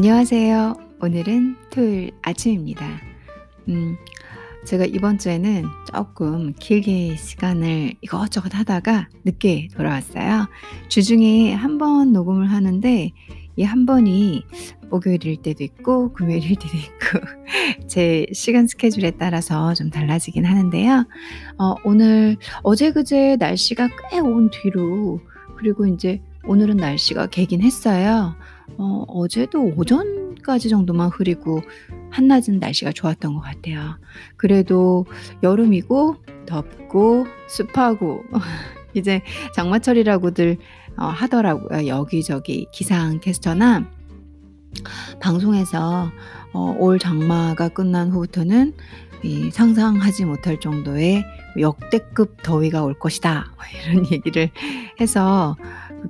안녕하세요. 오늘은 토요일 아침입니다. 음, 제가 이번 주에는 조금 길게 시간을 이것저것 하다가 늦게 돌아왔어요. 주중에 한 번 녹음을 하는데 이 한 번이 목요일일 때도 있고 금요일일 때도 있고 제 시간 스케줄에 따라서 좀 달라지긴 하는데요. 어, 오늘 어제 그제 날씨가 꽤 온 뒤로 그리고 이제 오늘은 날씨가 개긴 했어요. 어, 어제도 오전까지 정도만 흐리고 한낮은 날씨가 좋았던 것 같아요. 그래도 여름이고 덥고 습하고 이제 장마철이라고들 어, 하더라고요. 여기저기 기상 캐스터나 방송에서 어, 올 장마가 끝난 후부터는 이 상상하지 못할 정도의 역대급 더위가 올 것이다. 뭐 이런 얘기를 해서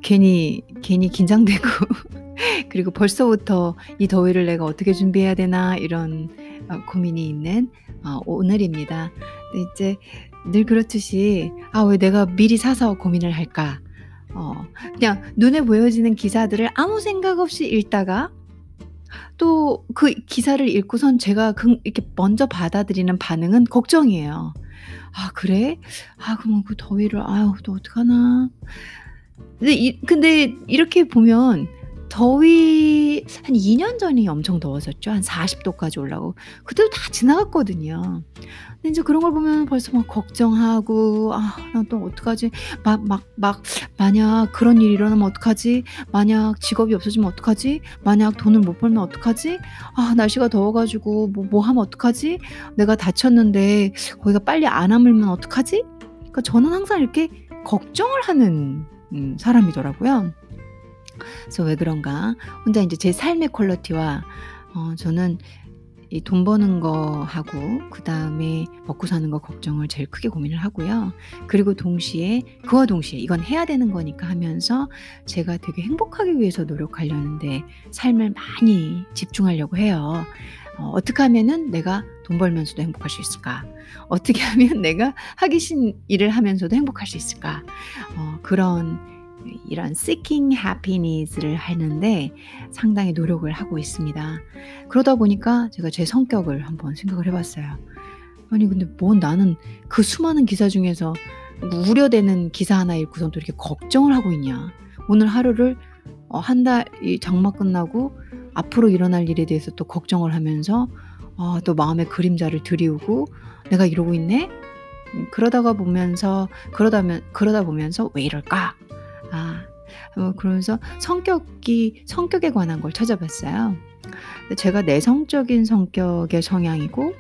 괜히 괜히 긴장되고 그리고 벌써부터 이 더위를 내가 어떻게 준비해야 되나 이런 어, 고민이 있는 어, 오늘입니다. 이제 늘 그렇듯이 아 왜 내가 미리 사서 고민을 할까? 어, 그냥 눈에 보여지는 기사들을 아무 생각 없이 읽다가 또 그 기사를 읽고선 제가 그, 이렇게 먼저 받아들이는 반응은 걱정이에요. 아 그래? 아 그러면 그 더위를 아유 또 어떡하나? 근데, 이, 근데 이렇게 보면 더위 한 2년 전이 엄청 더웠었죠. 한 40도까지 올라고. 그때도 다 지나갔거든요. 근데 이제 그런 걸 보면 벌써 막 걱정하고 아, 나또 어떡하지? 막 막 막 만약 그런 일이 일어나면 어떡하지? 만약 직업이 없어지면 어떡하지? 만약 돈을 못 벌면 어떡하지? 아, 날씨가 더워 가지고 뭐, 뭐 하면 어떡하지? 내가 다쳤는데 거기가 빨리 안 아물면 어떡하지? 그러니까 저는 항상 이렇게 걱정을 하는 음, 사람이더라고요. 그래서 왜 그런가? 혼자 이제 제 삶의 퀄리티와 어, 저는 이 돈 버는 거 하고 그 다음에 먹고 사는 거 걱정을 제일 크게 고민을 하고요. 그리고 동시에 그와 동시에 이건 해야 되는 거니까 하면서 제가 되게 행복하기 위해서 노력하려는데 삶을 많이 집중하려고 해요. 어, 어떻게 하면은 내가 돈 벌면서도 행복할 수 있을까? 어떻게 하면 내가 하기 싫은 일을 하면서도 행복할 수 있을까? 어, 그런 이런 seeking happiness를 하는데 상당히 노력을 하고 있습니다. 그러다 보니까 제가 제 성격을 한번 생각을 해봤어요. 아니 근데 뭐 나는 그 수많은 기사 중에서 우려되는 기사 하나 읽고선 또 이렇게 걱정을 하고 있냐. 오늘 하루를 어, 한달 장마 끝나고 앞으로 일어날 일에 대해서 또 걱정을 하면서 어, 또 마음의 그림자를 들이우고 내가 이러고 있네. 음, 그러다가 보면서 그러다면 그러다 보면서 왜 이럴까? 아, 어, 그러면서 성격이 성격에 관한 걸 찾아봤어요. 제가 내성적인 성격의 성향이고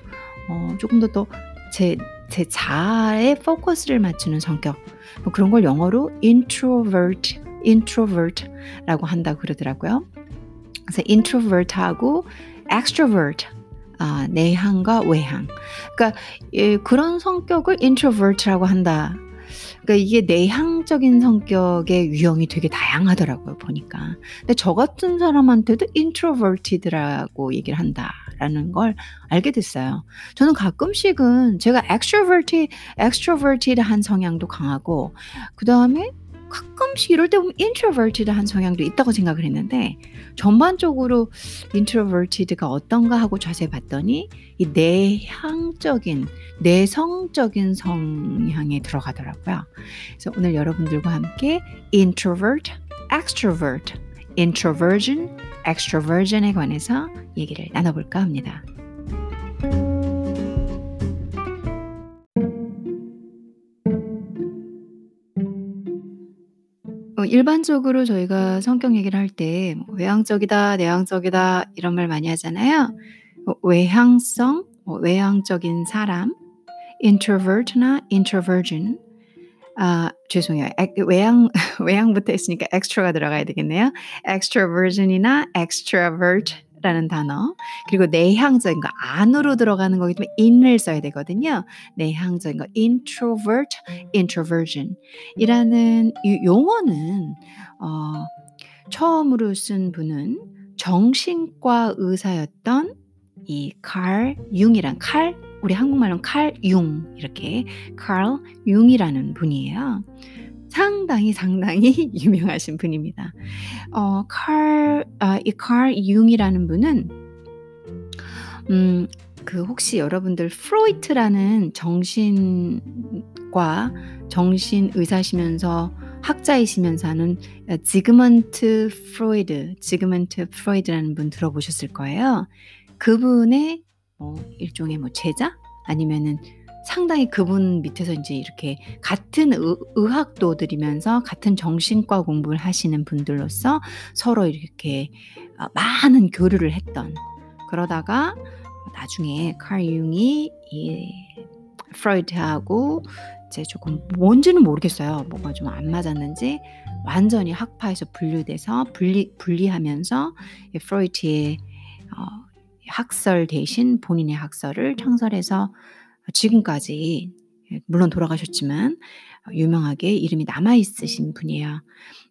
어, 조금 더 또 제 제 자아에 포커스를 맞추는 성격 뭐 그런 걸 영어로 introvert introvert라고 한다 그러더라고요. 그래서 introvert하고 extrovert 아, 내향과 외향. 그러니까 예, 그런 성격을 introvert라고 한다. 그러니까 이게 내향적인 성격의 유형이 되게 다양하더라고요, 보니까. 근데 저 같은 사람한테도 introverted라고 얘기를 한다라는 걸 알게 됐어요. 저는 가끔씩은 제가 extroverted, extroverted한 성향도 강하고, 그 다음에 가끔씩 이럴 때 보면 introverted한 성향도 있다고 생각을 했는데 전반적으로 introverted가 어떤가 하고 자세히 봤더니 이 내향적인 내성적인 성향에 들어가더라고요. 그래서 오늘 여러분들과 함께 introvert, extrovert, introversion, extroversion에 관해서 얘기를 나눠볼까 합니다. 일반적으로 저희가 성격 얘기를 할때 뭐 외향적이다, 내향적이다 이런 말 많이 하잖아요. 뭐 외향성, 뭐 외향적인 사람, introvert나 introversion. 아, 죄송해요. 외향 외향부터 했으니까 extra가 들어가야 되겠네요. extroversion이나 extrovert 라는 단어 그리고 내향적인 거 안으로 들어가는 거기 때문에 in을 써야 되거든요. 내향적인 거 introvert, introversion 이라는 이 용어는 어, 처음으로 쓴 분은 정신과 의사였던 이 칼 융이란 칼 우리 한국말로는 칼 융 이렇게 칼 융이라는 분이에요. 상당히 상당히 유명하신 분입니다. 어 칼 아 융이라는 분은 음 그 혹시 여러분들 프로이트라는 정신과 정신 의사시면서 학자이시면서 하는 어 지그먼트 프로이드, 지그먼트 프로이드라는 분 들어보셨을 거예요. 그분의 뭐 일종의 뭐 제자 아니면은 상당히 그분 밑에서 인제 이렇게 같은 의 의학도 들이면서 같은 정신과 공부를 하시는 분들로서 서로 이렇게 어 많은 교류를 했던 그러다가 나중에 칼 융이 이 프로이트하고 이제 조금 뭔지는 모르겠어요. 뭐가 좀 안 맞았는지 완전히 학파에서 분류돼서 분리 분리하면서 이 프로이트의 어 학설 대신 본인의 학설을 창설해서 지금까지 예 물론 돌아가셨지만 어 유명하게 이름이 남아 있으신 분이에요.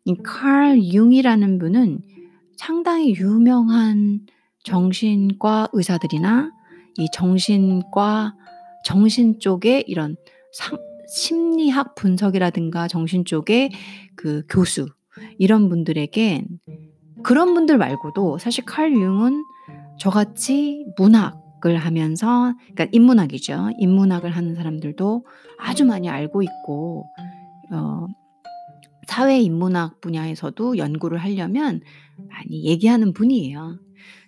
이칼 융이라는 분은 상당히 유명한 정신과 의사들이나 이 정신과 정신 쪽의 이런 상 심리학 분석이라든가 정신 쪽의 그 교수 이런 분들에겐 그런 분들 말고도 사실 칼 융은 저같이 문학 을 하면서 그러니까 인문학이죠. 인문학을 하는 사람들도 아주 많이 알고 있고 어 사회 인문학 분야에서도 연구를 하려면 많이 얘기하는 분이에요.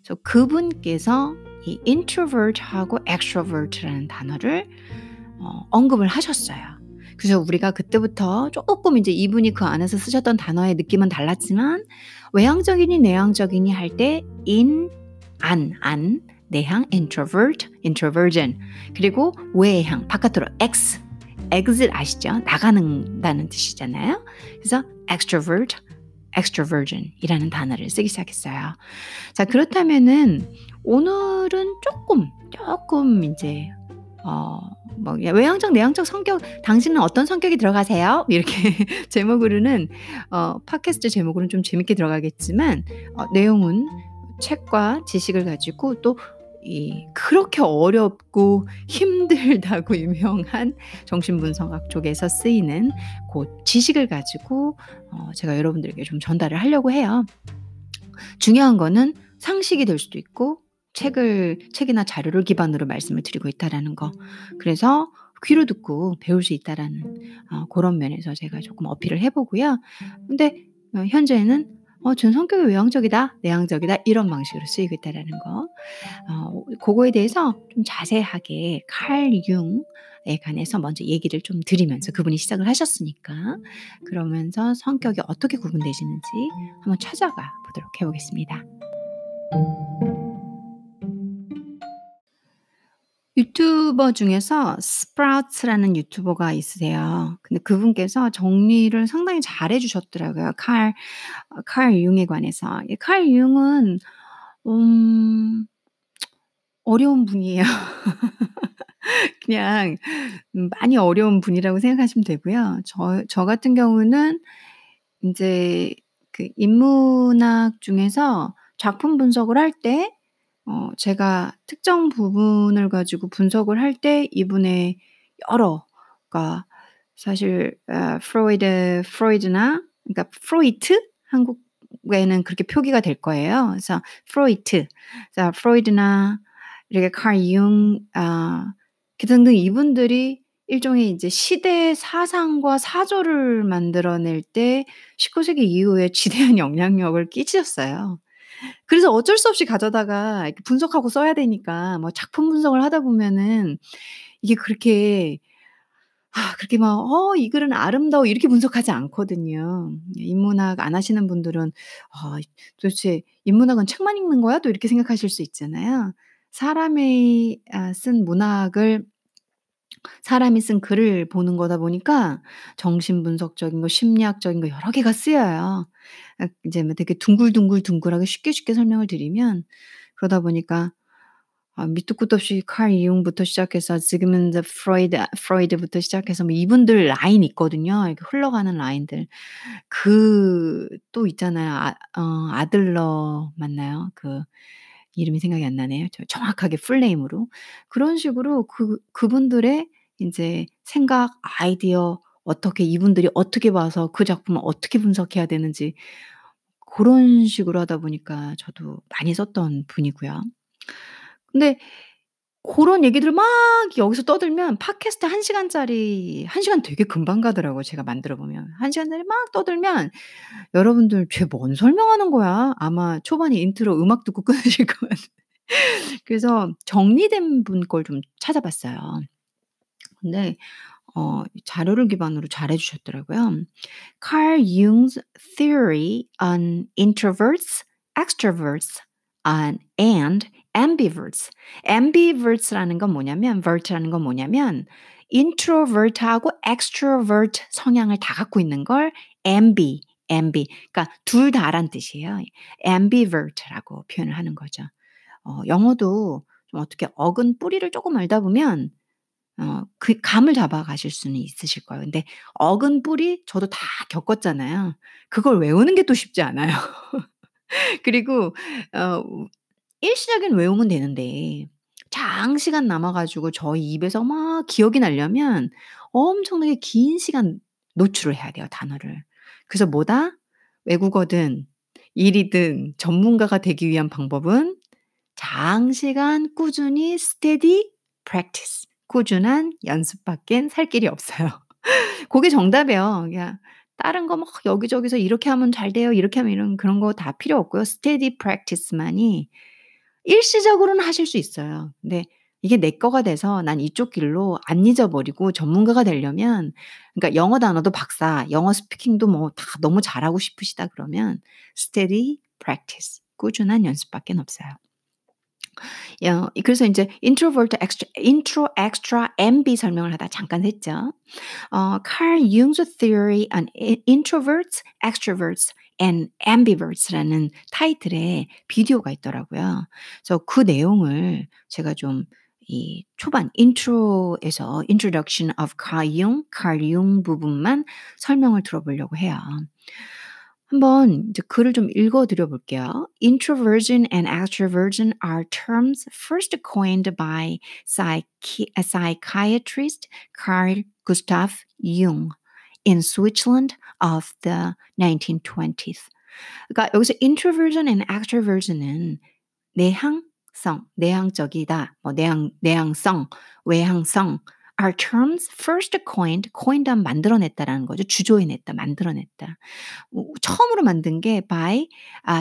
그래서 그분께서 이 introvert하고 extrovert라는 단어를 어 언급을 하셨어요. 그래서 우리가 그때부터 쪼끔 인제 이분이 그 안에서 쓰셨던 단어의 느낌은 달랐지만 외향적이니 내향적이니 할 때 in 안, 안, 내향 introvert, introversion 그리고 외향 바깥으로 ex, exit 아시죠? 나가는다는 뜻이잖아요. 그래서 extrovert, extroversion이라는 단어를 쓰기 시작했어요. 자 그렇다면은 오늘은 쪼끔, 쪼끔 인제 어뭐 외향적, 내향적 성격 당신은 어떤 성격이 들어가세요? 이렇게 제목으로는 어 팟캐스트 제목으로는 좀 재밌게 들어가겠지만 어 내용은 책과 지식을 가지고 또 이 그렇게 어렵고 힘들다고 유명한 정신분석학 쪽에서 쓰이는 고 지식을 가지고 어 제가 여러분들에게 좀 전달을 하려고 해요. 중요한 거는 상식이 될 수도 있고 책을 책이나 자료를 기반으로 말씀을 드리고 있다라는 거. 그래서 귀로 듣고 배울 수 있다라는 어 고런 면에서 제가 조금 어필을 해 보고요. 근데 어 현재는 ' 어 전 성격이 외향적이다, 내향적이다.' 이런 방식으로 쓰이고 있다라는 거. 어 고거에 대해서 좀 자세하게 칼 융에 관해서 먼저 얘기를 좀 드리면서 그분이 시작을 하셨으니까 그러면서 성격이 어떻게 구분되시는지 한번 찾아가 보도록 해 보겠습니다. 유튜버 중에서 스프라우트라는 유튜버가 있으세요. 근데 그분께서 정리를 상당히 잘 해 주셨더라고요. 칼 어 칼 융에 관해서. 이 칼 융은 음 어려운 분이에요. 그냥 음 많이 어려운 분이라고 생각하시면 되고요. 저 저 같은 경우는 인제 그 인문학 중에서 작품 분석을 할 때 어 제가 특정 부분을 가지고 분석을 할 때 이분의 여러 그러니까 사실 어 프로이드 프로이드나 그러니까 프로이트 한국에는 그렇게 표기가 될 거예요. 그래서 프로이트 자 프로이드나 이렇게 칼 융아그 등등 이분들이 일종의 인제 시대의 사상과 사조를 만들어낼 때 19 세기 이후에 지대한 영향력을 끼치셨어요. 그래서 어쩔 수 없이 가져다가 이렇게 분석하고 써야 되니까 뭐 작품 분석을 하다 보면은 이게 그렇게 아 그렇게 막 '어 이 글은 아름다워.' 이렇게 분석하지 않거든요. 인문학 안 하시는 분들은 '아 도대체 인문학은 책만 읽는 거야?' 또 이렇게 생각하실 수 있잖아요. 사람이 아 쓴 문학을 사람이 쓴 글을 보는 거다 보니까 정신분석적인 거 심리학적인 거 여러 개가 쓰여요. 아 이제 뭐 되게 둥글둥글 둥글하게 쉽게 쉽게 설명을 드리면 그러다 보니까 아 밑도 끝도 없이 칼 융부터 시작해서 지그문드 프로이드 프로이드부터 시작해서 뭐 이분들 라인이 있거든요. 이렇게 흘러가는 라인들. 그 또 있잖아요. 아 어 아들러 맞나요? 그 이름이 생각이 안 나네요. 저 정확하게 full name으로. 그런 식으로 그 그분들의 인제 생각, 아이디어 어떻게 이분들이 어떻게 봐서 그 작품을 어떻게 분석해야 되는지 고런 식으로 하다 보니까 저도 많이 썼던 분이고요. 근데 고런 얘기들을 막 여기서 떠들면 팟캐스트 1 시간짜리 1 시간 되게 금방 가더라고요 제가 만들어 보면. 1 시간짜리 막 떠들면 여러분들 '쟤 뭔 설명하는 거야?' 아마 초반에 인트로 음악 듣고 끊으실 것 같은 그래서 정리된 분 걸 좀 찾아봤어요. 근데 어 자료를 기반으로 잘 해 주셨더라고요. Carl Jung's theory on introverts, extroverts, and ambiverts. ambiverts라는 건 뭐냐면 vert라는 건 뭐냐면 introvert하고 extrovert 성향을 다 갖고 있는 걸 ambi, ambi 그러니까 둘 다란 뜻이에요. ambivert라고 표현을 하는 거죠. 어 영어도 좀 어떻게 어근 뿌리를 쪼끔 알다 보면 어 그 감을 잡아 가실 수는 있으실 거예요. 근데 어근 뿌리 저도 다 겪었잖아요. 그걸 외우는 게 또 쉽지 않아요. 그리고 어 일시적인 외우면 되는데 장시간 남아 가지고 저희 입에서 막 기억이 나려면 엄청나게 긴 시간 노출을 해야 돼요, 단어를. 그래서 뭐다? 외국어든 일이든 전문가가 되기 위한 방법은 장시간 꾸준히 steady practice 꾸준한 연습밖엔 살 길이 없어요. 고게 정답이에요. 그냥 다른 거 막 여기저기서 "이렇게 하면 잘 돼요. 이렇게 하면 이런" 그런 거 다 필요 없고요. steady practice만이 일시적으로는 하실 수 있어요. 근데 이게 내 거가 돼서 난 이쪽 길로 안 잊어버리고 전문가가 되려면 그러니까 영어 단어도 박사, 영어 스피킹도 뭐 다 너무 잘하고 싶으시다 그러면 steady practice 꾸준한 연습밖엔 없어요. 야 그래서 인제 introvert, extra intro, extra, ambi 설명을 하다 잠깐 했죠. 어 Carl Jung's theory on introverts, extroverts and ambiverts라는 타이틀의 비디오가 있더라고요. 그래서 그 내용을 제가 좀 이 초반 인트로에서 introduction of Carl Jung 부분만 설명을 들어 보려고 해요. 한번 이제 글을 좀 읽어 드려 볼게요. Introversion and extroversion are terms first coined by psychi psychiatrist Carl Gustav Jung in Switzerland of the 1920s. 그러니까 여기서 introversion and extroversion은 내향성, 내향적이다, 뭐 내향 내향성, 외향성 are terms first coined, coined 하면 만들어냈다라는 거죠. 주조해냈다, 만들어냈다. 처음으로 만든 게 by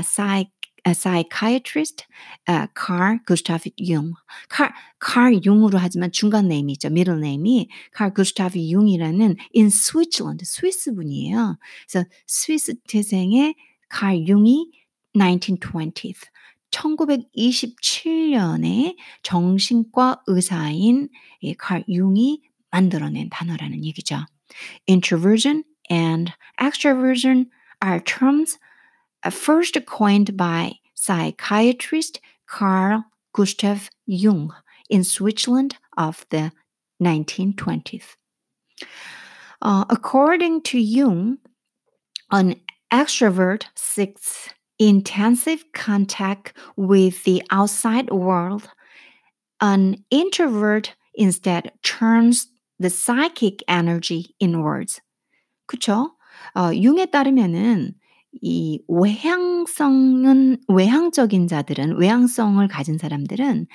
psych a psychiatrist uh, Carl Gustav Jung. 칼, 칼 융으로 하지만 중간 name이죠. middle name이 칼 구스타프 융이라는 in Switzerland, 스위스 분이에요. 그래서 스위스 태생의 칼 융이 1920th 1927년에 정신과 의사인 칼 융이 만들어낸 단어라는 얘기죠. Introversion and extroversion are terms first coined by psychiatrist Carl Gustav Jung in Switzerland of the 1920s. Uh, according to Jung, an extrovert seeks intensive contact with the outside world. An introvert instead turns the psychic energy inwards. 그쵸? 어, 융에 따르면은 이 외향성은 외향적인 자들은 외향성을 가진 사람들은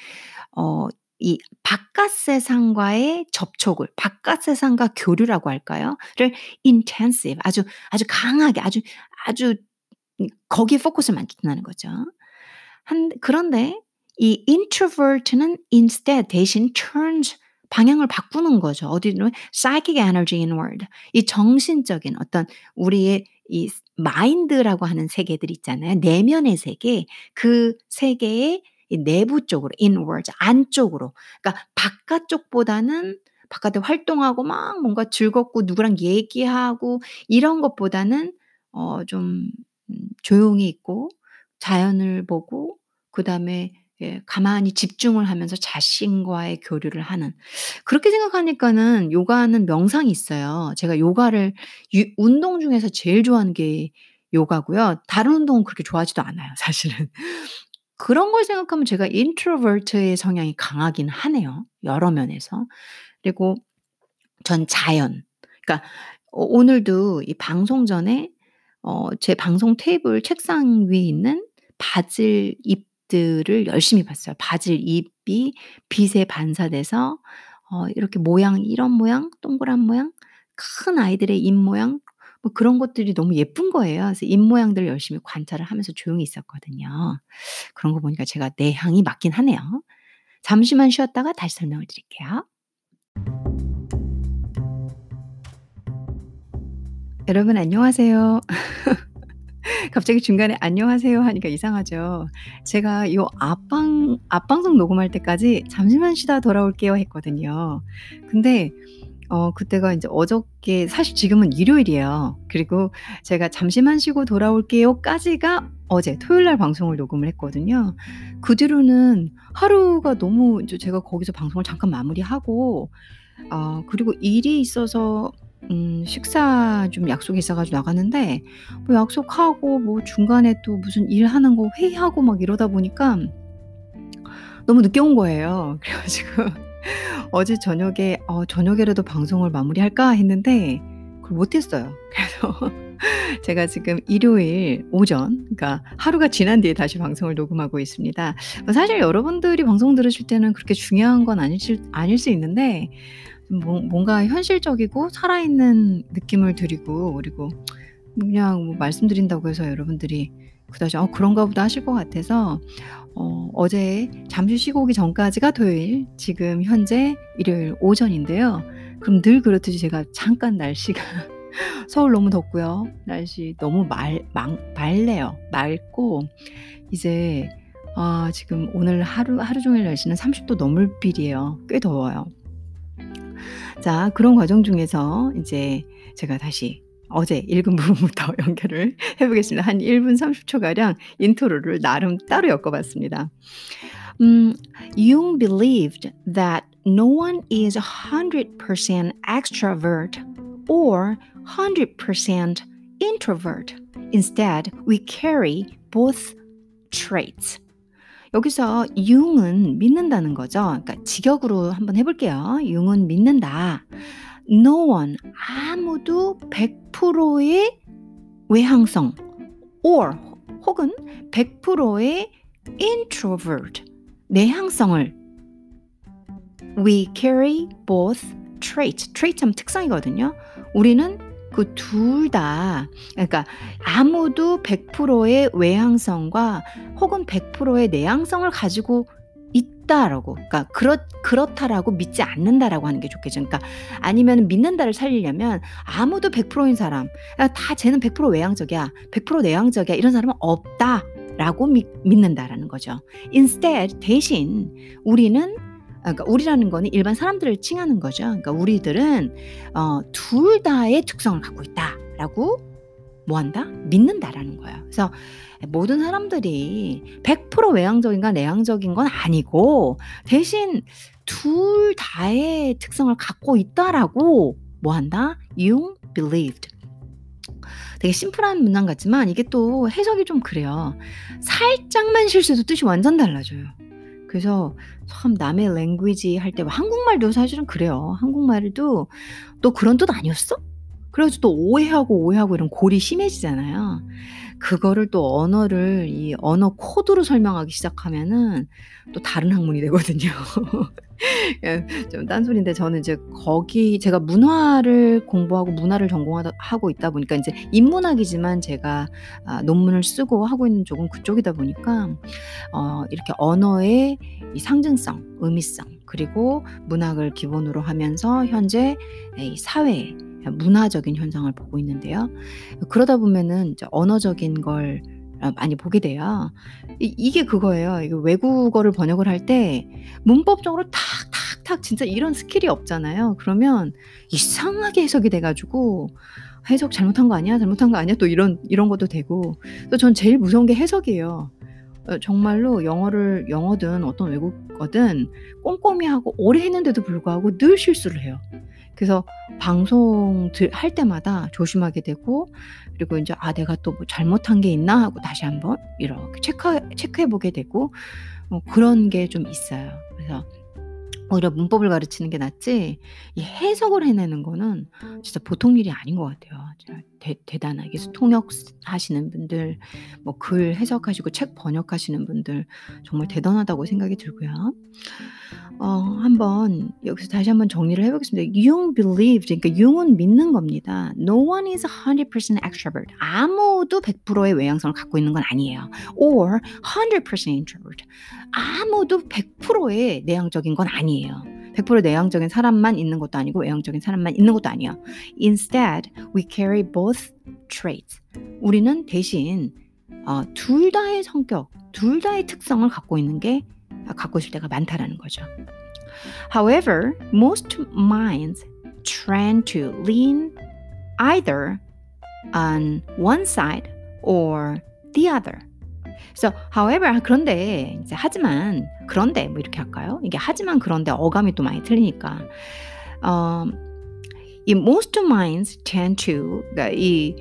어, 이 바깥 세상과의 접촉을 바깥 세상과 교류라고 할까요?를 intensive 아주 아주 강하게 아주 아주 거기에 포커스를 맞춘다는 거죠. 한 그런데 이 introvert는 instead 대신 turns 방향을 바꾸는 거죠. 어디로 psychic energy inward. 이 정신적인 어떤 우리의 이 마인드라고 하는 세계들 있잖아요. 내면의 세계. 그 세계의 내부 쪽으로 inwards 안쪽으로. 그러니까 바깥쪽보다는 바깥에 활동하고 막 뭔가 즐겁고 누구랑 얘기하고 이런 것보다는 어좀 음 조용히 있고 자연을 보고 그 다음에 예 가만히 집중을 하면서 자신과의 교류를 하는 그렇게 생각하니까는 요가는 명상이 있어요. 제가 요가를 유 운동 중에서 제일 좋아하는 게 요가고요. 다른 운동은 그렇게 좋아하지도 않아요 사실은. 그런 걸 생각하면 제가 introvert의 성향이 강하긴 하네요 여러 면에서. 그리고 전 자연 그러니까 어 오늘도 이 방송 전에 어 제 방송 테이블 책상 위에 있는 바질 잎 들을 열심히 봤어요. 바질 잎이 빛에 반사돼서 어 이렇게 모양 이런 모양, 동그란 모양, 큰 아이들의 입 모양 뭐 그런 것들이 너무 예쁜 거예요. 그래서 입 모양들을 열심히 관찰을 하면서 조용히 있었거든요. 그런 거 보니까 제가 내 향이 맞긴 하네요. 잠시만 쉬었다가 다시 설명을 드릴게요. 여러분 안녕하세요. 갑자기 중간에 "안녕하세요." 하니까 이상하죠. 제가 이 앞방 앞방송 녹음할 때까지 "잠시만 쉬다 돌아올게요." 했거든요. 근데 어 그때가 인제 어저께 사실 지금은 일요일이에요. 그리고 제가 "잠시만 쉬고 돌아올게요."까지가 어제 토요일 날 방송을 녹음을 했거든요. 그 뒤로는 하루가 너무 이제 제가 거기서 방송을 잠깐 마무리하고 아 그리고 일이 있어서 음 식사 좀 약속이 있어 가지고 나갔는데 뭐 약속하고 뭐 중간에 또 무슨 일하는 거 회의하고 막 이러다 보니까 너무 늦게 온 거예요. 그래 가지고 어제 저녁에 '어 저녁에라도 방송을 마무리할까?' 했는데 그걸 못 했어요. 그래서 제가 지금 일요일 오전 그러니까 하루가 지난 뒤에 다시 방송을 녹음하고 있습니다. 뭐 사실 여러분들이 방송 들으실 때는 그렇게 중요한 건 아니실 아닐 수 있는데 뭐 뭔가 현실적이고 살아있는 느낌을 드리고 그리고 그냥 뭐 말씀드린다고 해서 여러분들이 그다지 '어 그런가 보다.' 하실 것 같아서 어 어제 잠시 쉬고 오기 전까지가 토요일 지금 현재 일요일 오전인데요. 그럼 늘 그렇듯이 제가 잠깐 날씨가 서울 너무 덥고요. 날씨 너무 말막 맑네요. 맑고 이제 아 지금 오늘 하루 하루 종일 날씨는 30도 넘을 필이에요. 꽤 더워요. 자 그런 과정 중에서 이제 제가 다시 어제 읽은 부분부터 연결을 해 보겠습니다. 한 1분 30 초가량 인트로를 나름 따로 엮어 봤습니다. 음 Jung believed that no one is 100% extrovert or 100% introvert. Instead, we carry both traits. 여기서 융은 믿는다는 거죠. 그러니까 직역으로 한번 해 볼게요. 융은 믿는다. No one 아무도 100%의 외향성 or 혹은 100%의 introvert 내향성을 we carry both trait. trait 하면 특성이거든요. 우리는 그 둘 다 그러니까 아무도 100%의 외향성과 혹은 100%의 내향성을 가지고 있다라고 그러니까 그렇 그렇다라고 믿지 않는다라고 하는 게 좋겠죠. 그러니까 아니면은 믿는다를 살리려면 아무도 100%인 사람 아다 쟤는 100% 외향적이야. 100% 내향적이야. 이런 사람은 없다라고 믿 믿는다라는 거죠. Instead 대신 우리는 아 그러니까 우리라는 거는 일반 사람들을 칭하는 거죠. 그러니까 우리들은 어 "둘 다의 특성을 갖고 있다."라고 뭐 한다? 믿는다라는 거예요. 그래서 모든 사람들이 100% 외향적인가 내향적인 건 아니고 대신 "둘 다의 특성을 갖고 있다."라고 뭐 한다? Jung believed. 되게 심플한 문장 같지만 이게 또 해석이 좀 그래요. 살짝만 실수해도 뜻이 완전 달라져요. 그래서 참 남의 랭귀지 할 때 한국말도 사실은 그래요. 한국말도 "너 그런 뜻 아니었어?" 그래 가지고 또 오해하고, 오해하고 이런 골이 심해지잖아요. 그거를 또 언어를 이 언어 코드로 설명하기 시작하면은 또 다른 학문이 되거든요. 예좀 딴소리인데 저는 이제 거기 제가 문화를 공부하고 문화를 전공하다 하고 있다 보니까 인제 인문학이지만 제가 아 논문을 쓰고 하고 있는 쪽은 그쪽이다 보니까 어 이렇게 언어의 이 상징성, 의미성 그리고 문학을 기본으로 하면서 현재 이 사회 문화적인 현상을 보고 있는데요. 그러다 보면은 언어적인 걸 아 많이 보게 돼요. 이 이게 그거예요. 이게 외국어를 번역을 할 때 문법적으로 탁탁탁 진짜 이런 skill이 없잖아요. 그러면 이상하게 해석이 돼 가지고 '해석 잘못한 거 아니야? 잘못한 거 아니야?' 또 이런 이런 것도 되고 또 전 제일 무서운 게 해석이에요. 어 정말로 영어를 영어든 어떤 외국어든 꼼꼼히 하고 오래 했는데도 불구하고 늘 실수를 해요. 그래서 방송 들할 때마다 조심하게 되고 그리고 인제 '아 내가 또 뭐 잘못한 게 있나?' 하고 다시 한번 이렇게 체크해 체크해 보게 되고 뭐 그런 게 좀 있어요. 그래서 오히려 문법을 가르치는 게 낫지 이 해석을 해내는 거는 진짜 보통 일이 아닌 것 같아요. 대 대단하게 통역 하시는 분들 뭐 글 해석하시고 책 번역하시는 분들 정말 대단하다고 생각이 들고요. 어 한번 여기서 다시 한번 정리를 해 보겠습니다. Jung believed 그러니까 융은 믿는 겁니다. No one is 100% extrovert. 아무도 100%의 외향성을 갖고 있는 건 아니에요. Or 100% introvert. 아무도 100%의 내향적인 건 아니에요. 100% 내향적인 사람만 있는 것도 아니고 외향적인 사람만 있는 것도 아니에요. Instead, we carry both traits. 우리는 대신 어, 둘 다의 성격, 둘 다의 특성을 갖고 있는 게 갖고 있을 때가 많다라는 거죠. However, most minds trend to lean either on one side or the other. So, however, 그런데 이제 하지만 그런데 뭐 이렇게 할까요? 이게 하지만 그런데 어감이 또 많이 틀리니까. 어, 이 most minds tend to 그러니까 이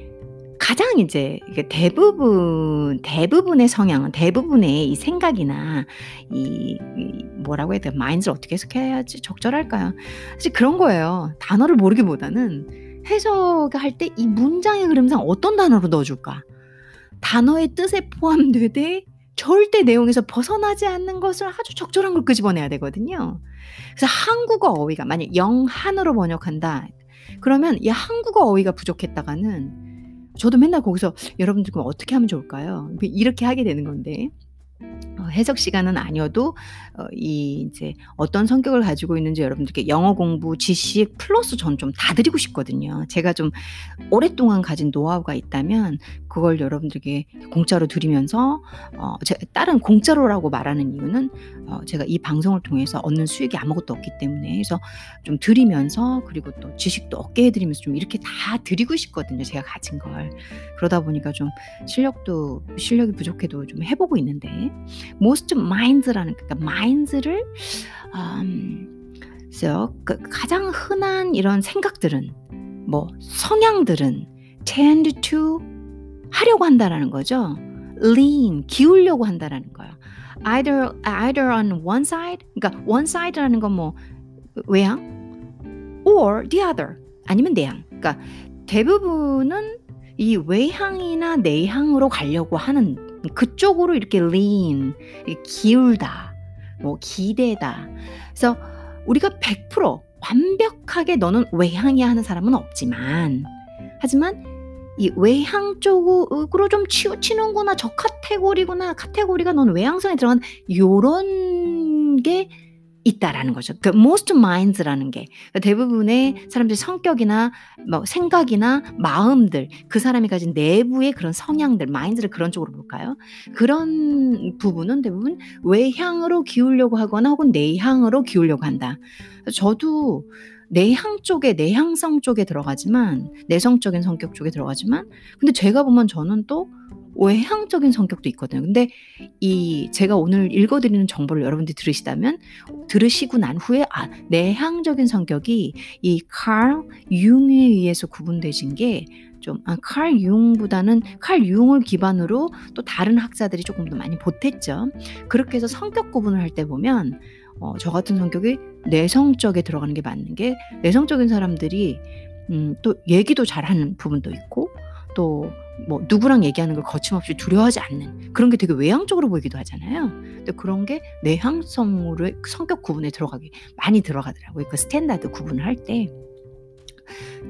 가장 이제 대부분 대부분의 성향은 대부분의 이 생각이나 이, 이 뭐라고 해야 돼 마인드를 어떻게 해석해야지 적절할까요? 사실 그런 거예요. 단어를 모르기보다는 해석할 때 이 문장의 흐름상 어떤 단어로 넣어줄까? 단어의 뜻에 포함되되 절대 내용에서 벗어나지 않는 것을 아주 적절한 걸 끄집어내야 되거든요. 그래서 한국어 어휘가 만약 영한으로 번역한다. 그러면 이 한국어 어휘가 부족했다가는 저도 맨날 거기서 여러분들 그럼 어떻게 하면 좋을까요? 이렇게 하게 되는 건데 어, 해석 시간은 아니어도 어, 이 이제 어떤 성격을 가지고 있는지 여러분들께 영어 공부 지식 플러스 전 좀 다 드리고 싶거든요. 제가 좀 오랫동안 가진 노하우가 있다면 그걸 여러분들에게 공짜로 드리면서 어, 제, 다른 공짜로라고 말하는 이유는 어, 제가 이 방송을 통해서 얻는 수익이 아무것도 없기 때문에 그래서 좀 드리면서 그리고 또 지식도 얻게 해드리면서 좀 이렇게 다 드리고 싶거든요. 제가 가진 걸 그러다 보니까 좀 실력도 실력이 부족해도 좀 해보고 있는데 most minds라는 그러니까 minds를 음, 그래서 그 가장 흔한 이런 생각들은 뭐 성향들은 tend to 하려고 한다라는 거죠. lean 기울려고 한다라는 거예요. either either on one side 그러니까 one side라는 건 뭐 외향 or the other 아니면 내향. 그러니까 대부분은 이 외향이나 내향으로 가려고 하는 그쪽으로 이렇게 lean, 기울다, 뭐 기대다. 그래서 우리가 100% 완벽하게 너는 외향이야 하는 사람은 없지만, 하지만 이 외향 쪽으로 좀 치우치는구나, 저 카테고리구나, 카테고리가 넌 외향성에 들어간 요런 게 있다라는 거죠. 그 most minds라는 게 그러니까 대부분의 사람들의 성격이나 뭐 생각이나 마음들 그 사람이 가진 내부의 그런 성향들 마인드를 그런 쪽으로 볼까요? 그런 부분은 대부분 외향으로 기울려고 하거나 혹은 내향으로 기울려고 한다. 저도 내향 쪽에 내향성 쪽에 들어가지만 내성적인 성격 쪽에 들어가지만 근데 제가 보면 저는 또 외향적인 성격도 있거든요. 근데 이 제가 오늘 읽어드리는 정보를 여러분들이 들으시다면 들으시고 난 후에 아 내향적인 성격이 이 칼 융에 의해서 구분되신 게 좀, 아, 칼 융보다는 칼 융을 기반으로 또 다른 학자들이 조금 더 많이 보탰죠. 그렇게 해서 성격 구분을 할 때 보면, 어, 저 같은 성격이 내성적에 들어가는 게 맞는 게, 내성적인 사람들이, 음, 또 얘기도 잘하는 부분도 있고, 또 뭐 누구랑 얘기하는 걸 거침없이 두려워하지 않는 그런 게 되게 외향적으로 보이기도 하잖아요. 근데 그런 게 내향성으로 성격 구분에 들어가기 많이 들어가더라고요. 그 standard 구분을 할 때.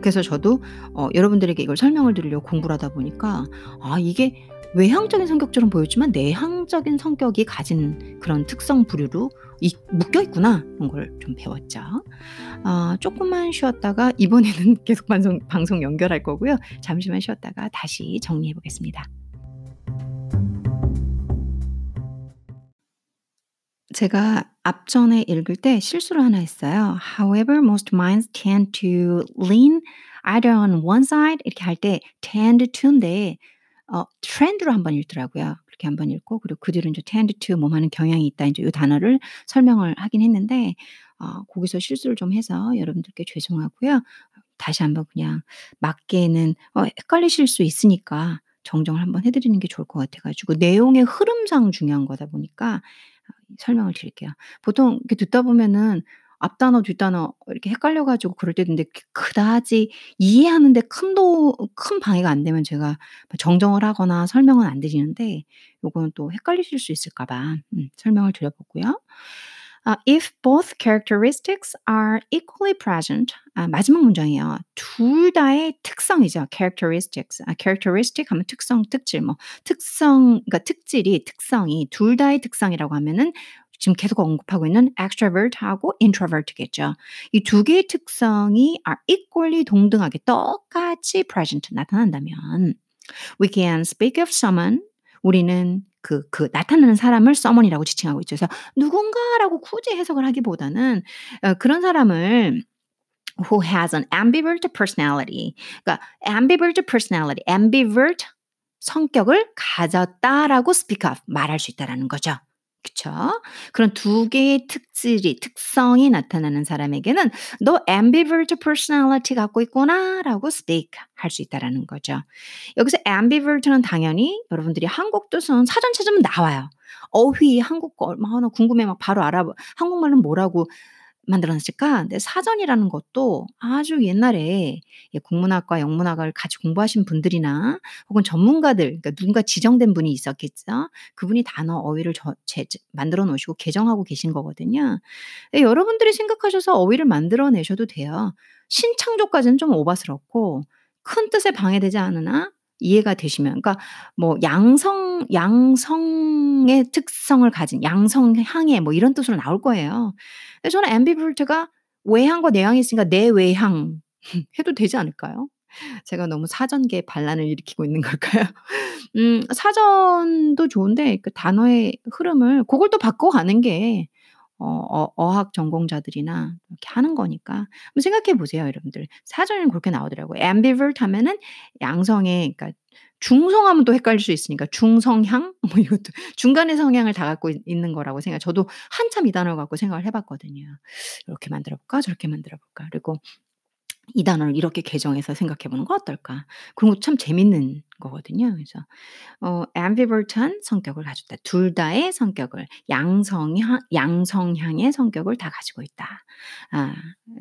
그래서 저도 어, 여러분들에게 이걸 설명을 드리려고 공부를 하다 보니까 아 이게 외향적인 성격처럼 보였지만 내향적인 성격이 가진 그런 특성 부류로 묶여 있구나 그런 걸 좀 배웠죠. 어, 조금만 쉬었다가 이번에는 계속 방송, 방송 연결할 거고요. 잠시만 쉬었다가 다시 정리해 보겠습니다. 제가 앞전에 읽을 때 실수를 하나 했어요. However, most minds tend to lean either on one side 이렇게 할 때 tend to인데 어, 트렌드로 한번 읽더라고요. 그렇게 한번 읽고 그리고 그 뒤로 이제 tend to 뭐 하는 경향이 있다 이제 이 단어를 설명을 하긴 했는데 어, 거기서 실수를 좀 해서 여러분들께 죄송하고요. 다시 한번 그냥 맞게는 어, 헷갈리실 수 있으니까 정정을 한번 해드리는 게 좋을 것 같아가지고 내용의 흐름상 중요한 거다 보니까 어, 설명을 드릴게요. 보통 이렇게 듣다 보면은 앞단어 뒷단어 이렇게 헷갈려 가지고 그럴 때도 있는데 그다지 이해하는데 큰도 큰 방해가 안 되면 제가 정정을 하거나 설명은 안 드리는데 요거는 또 헷갈리실 수 있을까 봐 음 설명을 드려 보고요. 아 if both characteristics are equally present 아 마지막 문장이에요. 둘 다의 특성이죠. characteristics. 아 characteristic 하면 특성, 특질 뭐 특성 그러니까 특질이 특성이 둘 다의 특성이라고 하면은 지금 계속 언급하고 있는 extrovert하고 introvert겠죠. 이 두 개의 특성이 are equally 동등하게 똑같이 present 나타난다면 we can speak of someone 우리는 그, 그 나타나는 사람을 someone이라고 지칭하고 있죠. 그래서 누군가라고 굳이 해석을 하기보다는 어, 그런 사람을 who has an ambivert personality. 그러니까 ambivert personality, ambivert 성격을 가졌다라고 speak of 말할 수 있다라는 거죠. 그쵸? 그런 두 개의 특질이, 특성이 나타나는 사람에게는 너 ambivert personality 갖고 있구나 라고 speak 할 수 있다라는 거죠. 여기서 ambivert는 당연히 여러분들이 한국 뜻은 사전 찾으면 나와요. 어휘, 한국어 얼마나 궁금해 막 바로 알아봐. 한국말은 뭐라고 만들어놨을까? 근데 사전이라는 것도 아주 옛날에 국문학과 영문학을 같이 공부하신 분들이나 혹은 전문가들, 그러니까 누군가 지정된 분이 있었겠죠. 그분이 단어 어휘를 저, 제, 만들어 놓으시고 개정하고 계신 거거든요. 여러분들이 생각하셔서 어휘를 만들어 내셔도 돼요. 신창조까지는 좀 오바스럽고 큰 뜻에 방해되지 않으나 이해가 되시면 그러니까 뭐 양성 양성의 특성을 가진 양성향의 뭐 이런 뜻으로 나올 거예요. 근데 저는 ambivalent가 외향과 내향이 있으니까 내외향 해도 되지 않을까요? 제가 너무 사전계 반란을 일으키고 있는 걸까요? 음, 사전도 좋은데 그 단어의 흐름을 그걸 또 바꿔가는 게 어, 어, 어 학 전공자들이나 이렇게 하는 거니까 한번 생각해 보세요, 여러분들. 사전에는 그렇게 나오더라고요. ambivert 하면은 양성의 그러니까 중성하면 또 헷갈릴 수 있으니까 중성향 뭐 이것도 중간의 성향을 다 갖고 있, 는 거라고 생각. 저도 한참 이 단어 갖고 생각을 해봤거든요. 이렇게 만들어 볼까, 저렇게 만들어 볼까. 그리고 이 단어를 이렇게 개정해서 생각해 보는 거 어떨까? 그런 거참 재밌는 거거든요. 그래서 어 ambivalent한 성격을 가졌다. 둘 다의 성격을 양성향 양성향의 성격을 다 가지고 있다. 아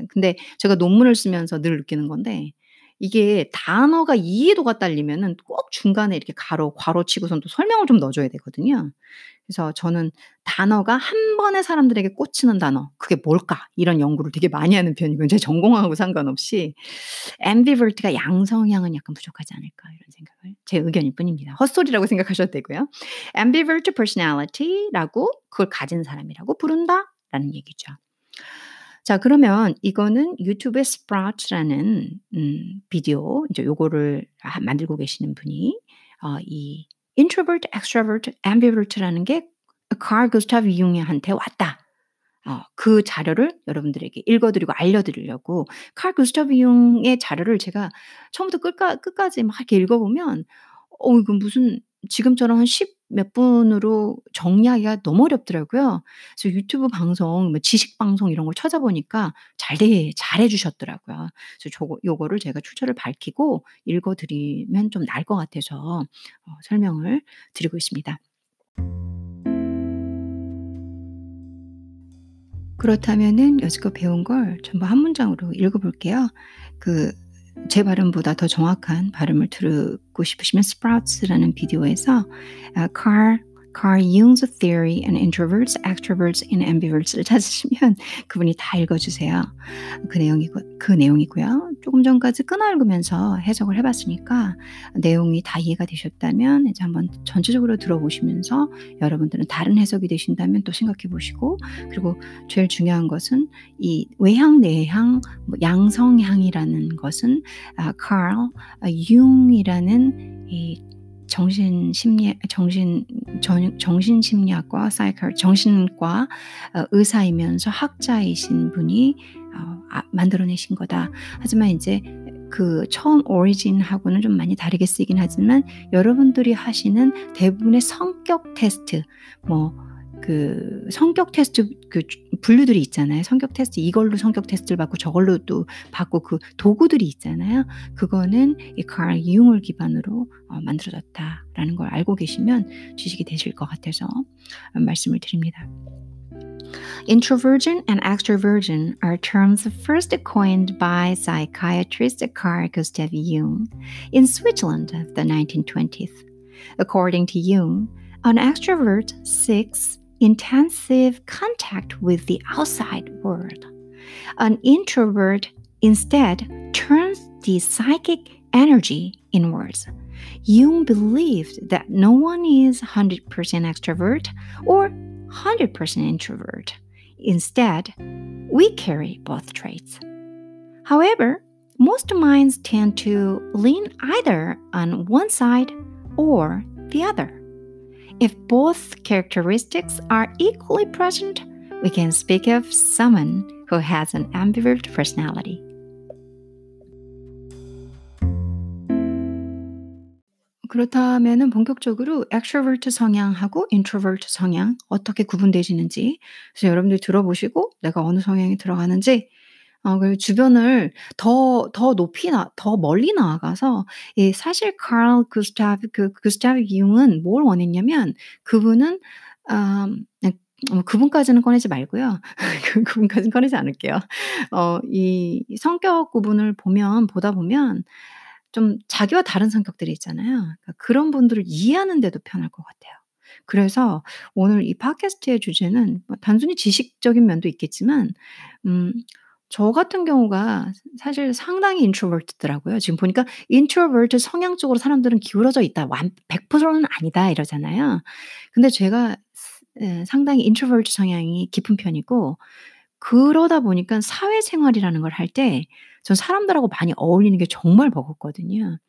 근데 제가 논문을 쓰면서 늘 느끼는 건데 이게 단어가 이해도가 딸리면은 꼭 중간에 이렇게 가로 괄호 치고선 또 설명을 좀 넣어 줘야 되거든요. 그래서 저는 단어가 한 번에 사람들에게 꽂히는 단어 그게 뭘까? 이런 연구를 되게 많이 하는 편이고 제 전공하고 상관없이 ambivert가 양성향은 약간 부족하지 않을까 이런 생각을 제 의견일 뿐입니다. 헛소리라고 생각하셔도 되고요. ambivert personality라고 그걸 가진 사람이라고 부른다 라는 얘기죠. 자, 그러면 이거는 유튜브에 Sprouts라는 음, 비디오 이제 요거를 만들고 계시는 분이 어, 이 introvert, extrovert, ambivalent라는 게 카르 구스타브 융한테 왔다. 어, 그 자료를 여러분들에게 읽어드리고 알려드리려고 카르 구스타브 융의 자료를 제가 처음부터 끝까, 끝까지 막 이렇게 읽어보면 어 이건 무슨 지금처럼 한 10 몇 분으로 정리하기가 너무 어렵더라고요. 그래서 유튜브 방송, 뭐 지식 방송 이런 걸 찾아보니까 잘 돼, 잘해 주셨더라고요. 그래서 저거 요거를 제가 출처를 밝히고 읽어 드리면 좀 나을 것 같아서 어 설명을 드리고 있습니다. 그렇다면은 여지껏 배운 걸 전부 한 문장으로 읽어 볼게요. 그 제 발음보다 더 정확한 발음을 듣고 싶으시면 Sprouts라는 비디오에서 Carl Carl Jung's Theory and Introverts, Extroverts and Ambiverts를 찾으시면 그분이 다 읽어주세요. 그 내용이 그 내용이고요. 조금 전까지 끊어 읽으면서 해석을 해봤으니까 내용이 다 이해가 되셨다면 이제 한번 전체적으로 들어보시면서 여러분들은 다른 해석이 되신다면 또 생각해 보시고 그리고 제일 중요한 것은 이 외향 내향 뭐 양성향이라는 것은 아, 카르 융이라는 이 정신 심리 정신 정신 심리학과 사이클 정신과 어, 의사이면서 학자이신 분이 어, 아, 만들어내신 거다. 하지만 이제 그 처음 오리진하고는 좀 많이 다르게 쓰이긴 하지만 여러분들이 하시는 대부분의 성격 테스트 뭐 그 성격 테스트 그 분류들이 있잖아요. 성격 테스트 이걸로 성격 테스트를 받고 저걸로 또 받고 그 도구들이 있잖아요. 그거는 이칼 이용을 기반으로 어, 만들어졌다라는 걸 알고 계시면 지식이 되실 것 같아서 말씀을 드립니다. Introversion and extroversion are terms first coined by psychiatrist Carl Gustav Jung in Switzerland of the 1920s. According to Jung, an extrovert seeks intensive contact with the outside world. An introvert instead turns the psychic energy inwards. Jung believed that no one is 100% extrovert or 100% introvert. Instead, we carry both traits. However, most minds tend to lean either on one side or the other. If both characteristics are equally present, we can speak of someone who has an ambivert personality. 그렇다면은 본격적으로 extrovert 성향하고 introvert 성향 어떻게 구분되시는지 그래서 여러분들이 들어보시고 내가 어느 성향에 들어가는지 어 그리고 주변을 더 더 높이 나 더 멀리 나아가서 이 사실 카를 구스타브 그 구스타브 융은 뭘 원했냐면 그분은 음 어 그분까지는 꺼내지 말고요. 그 그분까지는 꺼내지 않을게요. 어 이 성격 구분을 보면 보다 보면 좀 자기와 다른 성격들이 있잖아요. 그러니까 그런 분들을 이해하는 데도 편할 것 같아요. 그래서 오늘 이 팟캐스트의 주제는 뭐 단순히 지식적인 면도 있겠지만 음 저 같은 경우가 사실 상당히 introvert더라고요. 지금 보니까 introvert 성향 쪽으로 사람들은 기울어져 있다. 완 100%는 아니다 이러잖아요. 근데 제가 예 상당히 introvert 성향이 깊은 편이고 그러다 보니까 사회생활이라는 걸 할 때 전 사람들하고 많이 어울리는 게 정말 버겁거든요.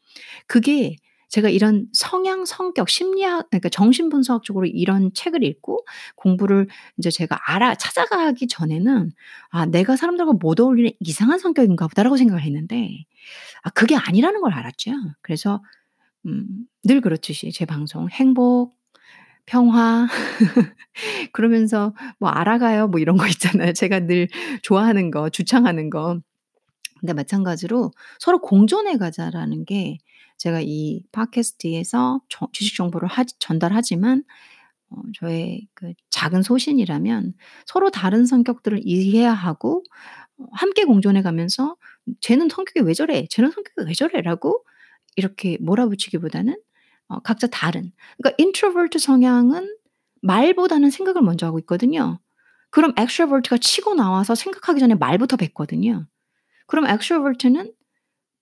그게 제가 이런 성향, 성격, 심리학 그러니까 정신분석적으로 이런 책을 읽고 공부를 인제 제가 알아 찾아가기 전에는 '아 내가 사람들과 못 어울리는 이상한 성격인가 보다.'라고 생각을 했는데 아 그게 아니라는 걸 알았죠. 그래서 음 늘 그렇듯이 제 방송 행복, 평화 그러면서 뭐 알아가요 뭐 이런 거 있잖아요. 제가 늘 좋아하는 거, 주창하는 거. 근데 마찬가지로 서로 공존해 가자라는 게 제가 이 팟캐스트에서 저 지식 정보를 하 전달하지만 어 저의 그 작은 소신이라면 서로 다른 성격들을 이해해야 하고 어 함께 공존해 가면서 '쟤는 성격이 왜 저래? 쟤는 성격이 왜 저래?'라고 이렇게 몰아붙이기보다는 어 각자 다른 그러니까 introvert 성향은 말보다는 생각을 먼저 하고 있거든요. 그럼 extrovert가 치고 나와서 생각하기 전에 말부터 뱉거든요. 그럼 extrovert는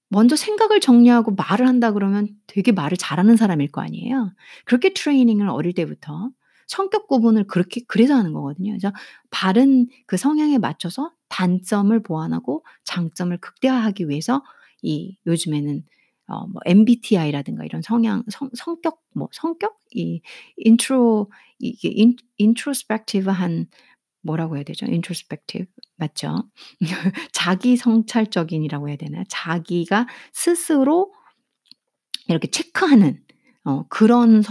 먼저 생각을 정리하고 말을 한다 그러면 되게 말을 잘하는 사람일 거 아니에요. 그렇게 트레이닝을 어릴 때부터 성격 구분을 그렇게 그래서 하는 거거든요. 그래서 바른 그 성향에 맞춰서 단점을 보완하고 장점을 극대화하기 위해서 이 요즘에는 어 뭐 MBTI라든가 이런 성향 성 성격 뭐 성격 이 인트로 이게 인 introspective한 뭐라고 해야 되죠? introspective 맞죠? 자기 성찰적인이라고 해야 되나요? 자기가 스스로 이렇게 체크하는 어 그런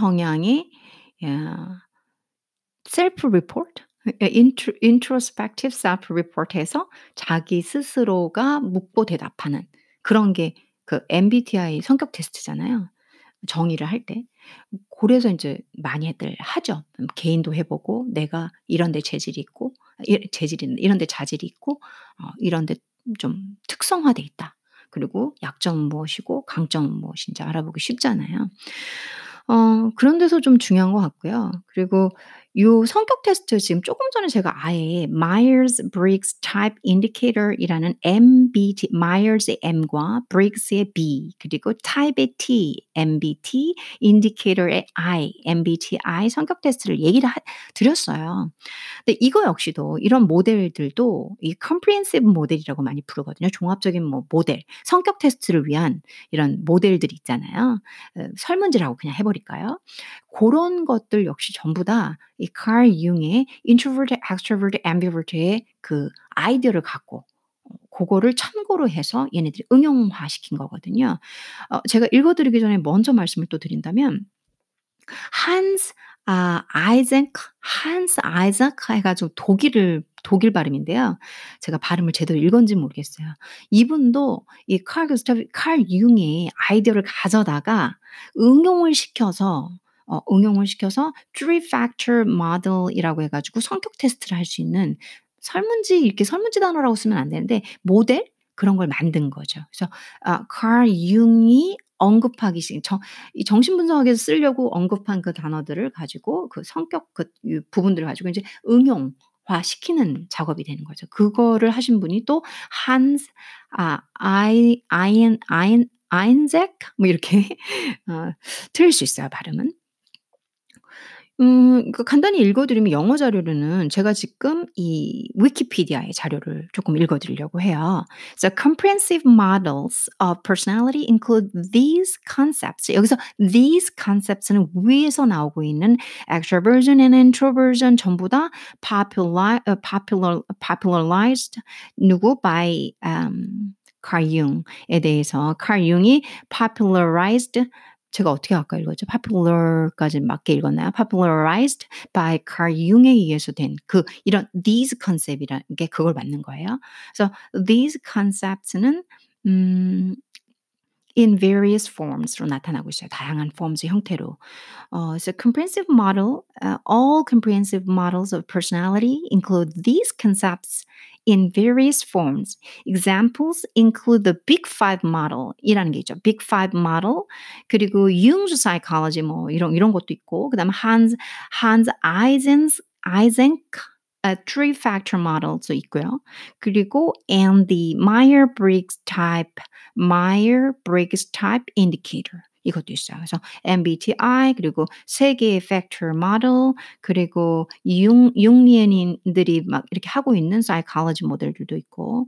report 예 intro introspective self report해서 자기 스스로가 묻고 대답하는 그런 게 그 MBTI 성격 테스트잖아요. 정의를 할 때. 고래서 인제 많이들 하죠. 음 개인도 해 보고 내가 이런 데 재질이 있고 이 재질이 이런 데 자질이 있고 어 이런 데 좀 특성화돼 있다. 그리고 약점은 무엇이고 강점은 무엇인지 알아보기 쉽잖아요. 어 그런 데서 좀 중요한 것 같고요. 그리고 요 성격 테스트 지금 쪼금 전에 제가 아예 Myers-Briggs Type Indicator이라는 MBT Myers의 M과 Briggs의 B 그리고 Type의 T, MBT, Indicator의 I, MBTI 성격 테스트를 얘기를 하 드렸어요. 근데 이거 역시도 이런 모델들도 이 comprehensive 모델이라고 많이 부르거든요. 종합적인 뭐 모델, 성격 테스트를 위한 이런 모델들이 있잖아요. 어 설문지라고 그냥 해 버릴까요? 고런 것들 역시 전부 다 이 칼 융의 introvert, extrovert, ambivert의 그 아이디어를 갖고 어 고거를 참고로 해서 얘네들이 응용화시킨 거거든요. 어 제가 읽어 드리기 전에 먼저 말씀을 또 드린다면 한스 아 아이젠크 한스 아이자크 해 가지고 독일을 독일 발음인데요. 제가 발음을 제대로 읽었는지는 모르겠어요. 이분도 이칼 구스타브 칼 융의 아이디어를 가져다가 응용을 시켜서 어 응용을 시켜서 three factor model이라고 해 가지고 성격 테스트를 할 수 있는 설문지 이렇게 설문지 단어라고 쓰면 안 되는데 모델 그런 걸 만든 거죠. 그래서 아 칼 융이 언급하기 시 정 이 정신분석학에서 쓰려고 언급한 그 단어들을 가지고 그 성격 그유 부분들을 가지고 인제 응용 화 시키는 작업이 되는 거죠. 그거를 하신 분이 또 한스 아 아이 아이엔 아인 아인잭 뭐 이렇게 어 틀릴 수 있어요 발음은. 음 그 간단히 읽어 드리면 영어 자료로는 제가 지금 이 위키피디아의 자료를 쪼끔 읽어 드리려고 해요. "The comprehensive models of personality include these concepts." 여기서 these concepts는 위에서 나오고 있는 extroversion and introversion 전부 다 populi 어 popular popularized 누구 by um 칼 융에 대해서 칼 융이 popularized 제가 어떻게 아까 읽었죠? popular까지 맞게 읽었나요? popularized by 칼 융에 의해서 된 그 이런 these concept이라는 게 그걸 맞는 거예요. 그래서 these concepts는 음 in various forms로 나타나고 있어요. 다양한 forms 형태로. 어 so comprehensive model, uh, all comprehensive models of personality include these concepts in various forms. Examples include the Big Five model이라는 게 있죠. Big Five model 그리고 Jung's psychology 뭐 이런 이런 것도 있고 그다음에 Hans Hans Eisen's Eysenck a three factor model도 있고요. 그리고 and the Meyer-Briggs type Meyer-Briggs type indicator 이것도 있어요. 그래서 MBTI 그리고 세 개의 factor model 그리고 융 융리엔인들이 막 이렇게 하고 있는 psychology 모델들도 있고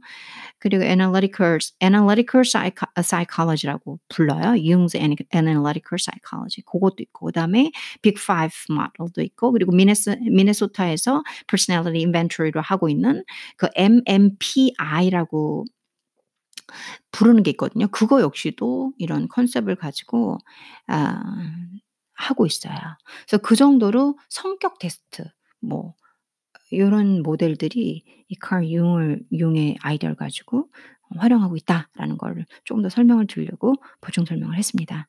그리고 analytical analytical psycho, psychology라고 불러요. 융's analytical psychology 그것도 있고 그다음에 Big Five model도 있고 그리고 미네소 미네소타에서 personality inventory로 하고 있는 그 MMPI라고 부르는 게 있거든요. 그거 역시도 이런 컨셉을 가지고 아 하고 있어요. 그래서 그 정도로 성격 테스트 뭐 요런 모델들이 이칼 융을 융의 아이디어를 가지고 활용하고 있다라는 거를 조금 더 설명을 드리려고 보충 설명을 했습니다.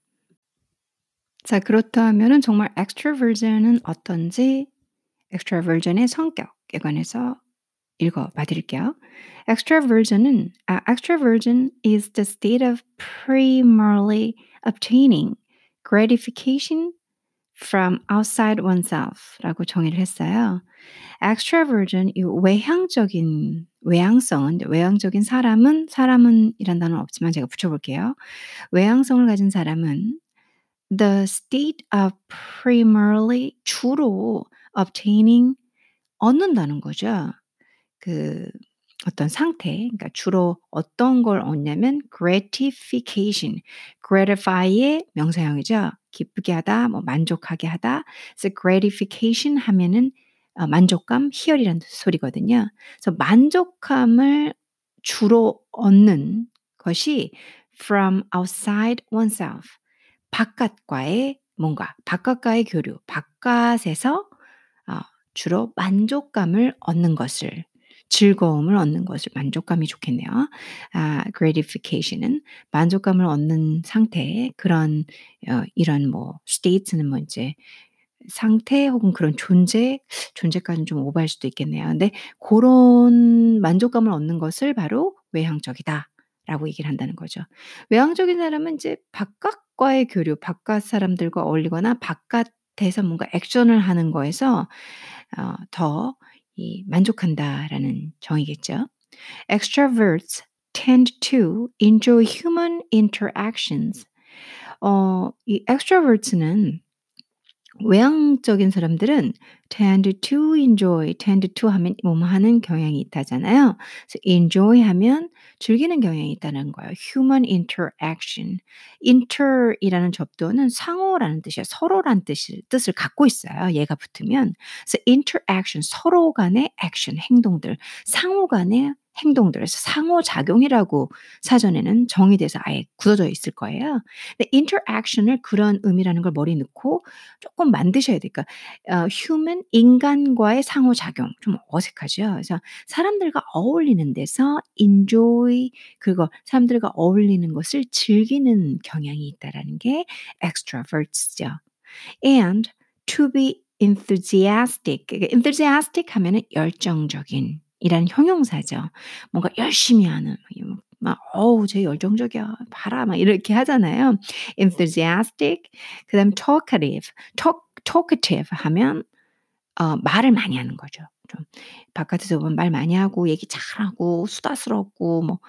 자 그렇다면은 정말 extroversion은 어떤지 extroversion의 성격에 관해서 읽어 봐 드릴게요. Extroversion은 아, extroversion is the state of primarily obtaining gratification from outside oneself라고 정의를 했어요. extroversion 이 외향적인 외향성은 외향적인 사람은 사람은이란 단어는 없지만 제가 붙여볼게요. 외향성을 가진 사람은 the state of primarily 주로 obtaining 얻는다는 거죠. 그 어떤 상태, 그러니까 주로 어떤 걸 얻냐면 gratification, gratify의 명사형이죠. 기쁘게 하다, 뭐 만족하게 하다. 그래서 gratification 하면은 어, 만족감, 희열이라는 소리거든요. 그래서 만족감을 주로 얻는 것이 from outside oneself, 바깥과의 뭔가, 바깥과의 교류, 바깥에서 어, 주로 만족감을 얻는 것을 즐거움을 얻는 것을 만족감이 좋겠네요. 아, gratification은 만족감을 얻는 상태의 그런 어, 이런 뭐 state는 뭐 이제 상태 혹은 그런 존재, 존재까지는 좀 오버할 수도 있겠네요. 근데 그런 만족감을 얻는 것을 바로 외향적이다 라고 얘기를 한다는 거죠. 외향적인 사람은 이제 바깥과의 교류, 바깥 사람들과 어울리거나 바깥에서 뭔가 액션을 하는 거에서 어, 더 이 만족한다라는 정의겠죠. Extroverts tend to enjoy human interactions. 어, 이 extroverts는 외향적인 사람들은 tend to enjoy, tend to 하면 뭐뭐 하는 경향이 있다잖아요. 그래서 enjoy 하면 즐기는 경향이 있다는 거예요. human interaction. inter이라는 접두어는 상호라는 뜻이에요. 서로란 뜻을, 뜻을 갖고 있어요. 얘가 붙으면. 그래서 interaction, 서로 간의 action, 행동들, 상호 간의 행동들에서 상호작용이라고 사전에는 정의돼서 아예 굳어져 있을 거예요. 근데 interaction을 그런 의미라는 걸 머리에 넣고 조금 만드셔야 돼요. 그러니까 어, human 인간과의 상호작용 좀 어색하죠. 그래서 사람들과 어울리는 데서 enjoy 그거 사람들과 어울리는 것을 즐기는 경향이 있다라는 게 extroverts죠. And to be enthusiastic. enthusiastic 하면은 열정적인 이란 형용사죠. 뭔가 열심히 하는 막 어우 쟤 열정적이야. 봐라 막 이렇게 하잖아요. enthusiastic 그다음 talkative. talk talkative 하면 어 말을 많이 하는 거죠. 좀 바깥에서 보면 말 많이 하고 얘기 잘하고 수다스럽고 뭐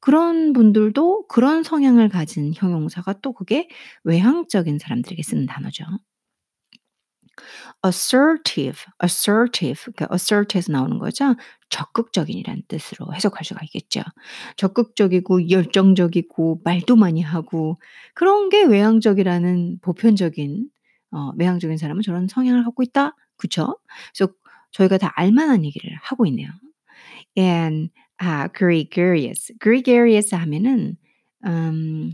그런 분들도 그런 성향을 가진 형용사가 또 그게 외향적인 사람들에게 쓰는 단어죠. Assertive, assertive, 그러니까 assert에서 나오는 거죠. 적극적인이라는 뜻으로 해석할 수가 있겠죠. 적극적이고 열정적이고 말도 많이 하고 그런 게 외향적이라는 보편적인 어, 외향적인 사람은 저런 성향을 갖고 있다. 그쵸? 그래서 저희가 다 알만한 얘기를 하고 있네요. And 아, gregarious. gregarious 하면은 음,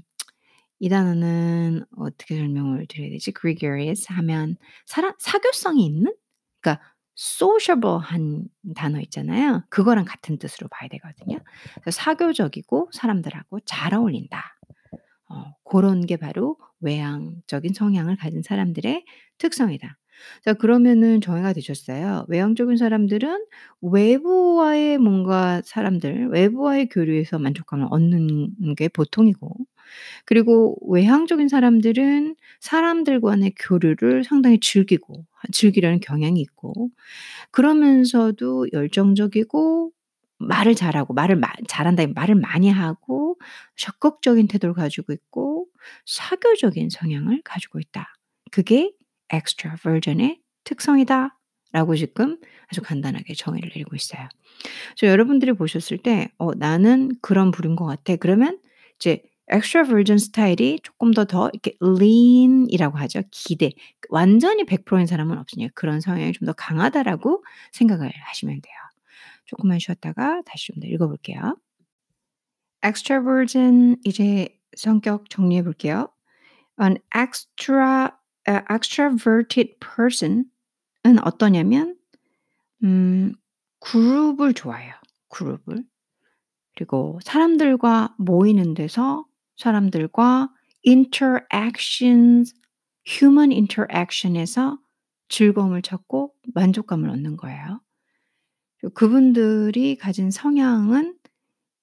이 단어는 어떻게 설명을 드려야 되지? gregarious 하면 사람 사교성이 있는? 그러니까 sociable한 단어 있잖아요. 그거랑 같은 뜻으로 봐야 되거든요. 그래서 사교적이고 사람들하고 잘 어울린다. 어, 그런 게 바로 외향적인 성향을 가진 사람들의 특성이다. 자 그러면은 정의가 되셨어요. 외향적인 사람들은 외부와의 뭔가 사람들 외부와의 교류에서 만족감을 얻는 게 보통이고 그리고 외향적인 사람들은 사람들과의 교류를 상당히 즐기고 즐기려는 경향이 있고 그러면서도 열정적이고 말을 잘하고 말을 마 잘한다 말을 많이 하고 적극적인 태도를 가지고 있고 사교적인 성향을 가지고 있다. 그게 extraversion의 특성이다 라고 지금 아주 간단하게 정의를 내리고 있어요. 그래서 여러분들이 보셨을 때 어, 나는 그런 부류인 것 같아. 그러면 이제 extraversion 스타일이 조금 더 더 이렇게 lean이라고 하죠. 기대. 완전히 100%인 사람은 없으니까 그런 성향이 좀 더 강하다라고 생각을 하시면 돼요. 조금만 쉬었다가 다시 좀 더 읽어볼게요. extraversion 이제 성격 정리해 볼게요. An extra a extroverted person은 어떠냐면 음 그룹을 좋아해요. 그룹을. 그리고 사람들과 모이는 데서 사람들과 interactions, human interaction에서 즐거움을 찾고 만족감을 얻는 거예요. 그분들이 가진 성향은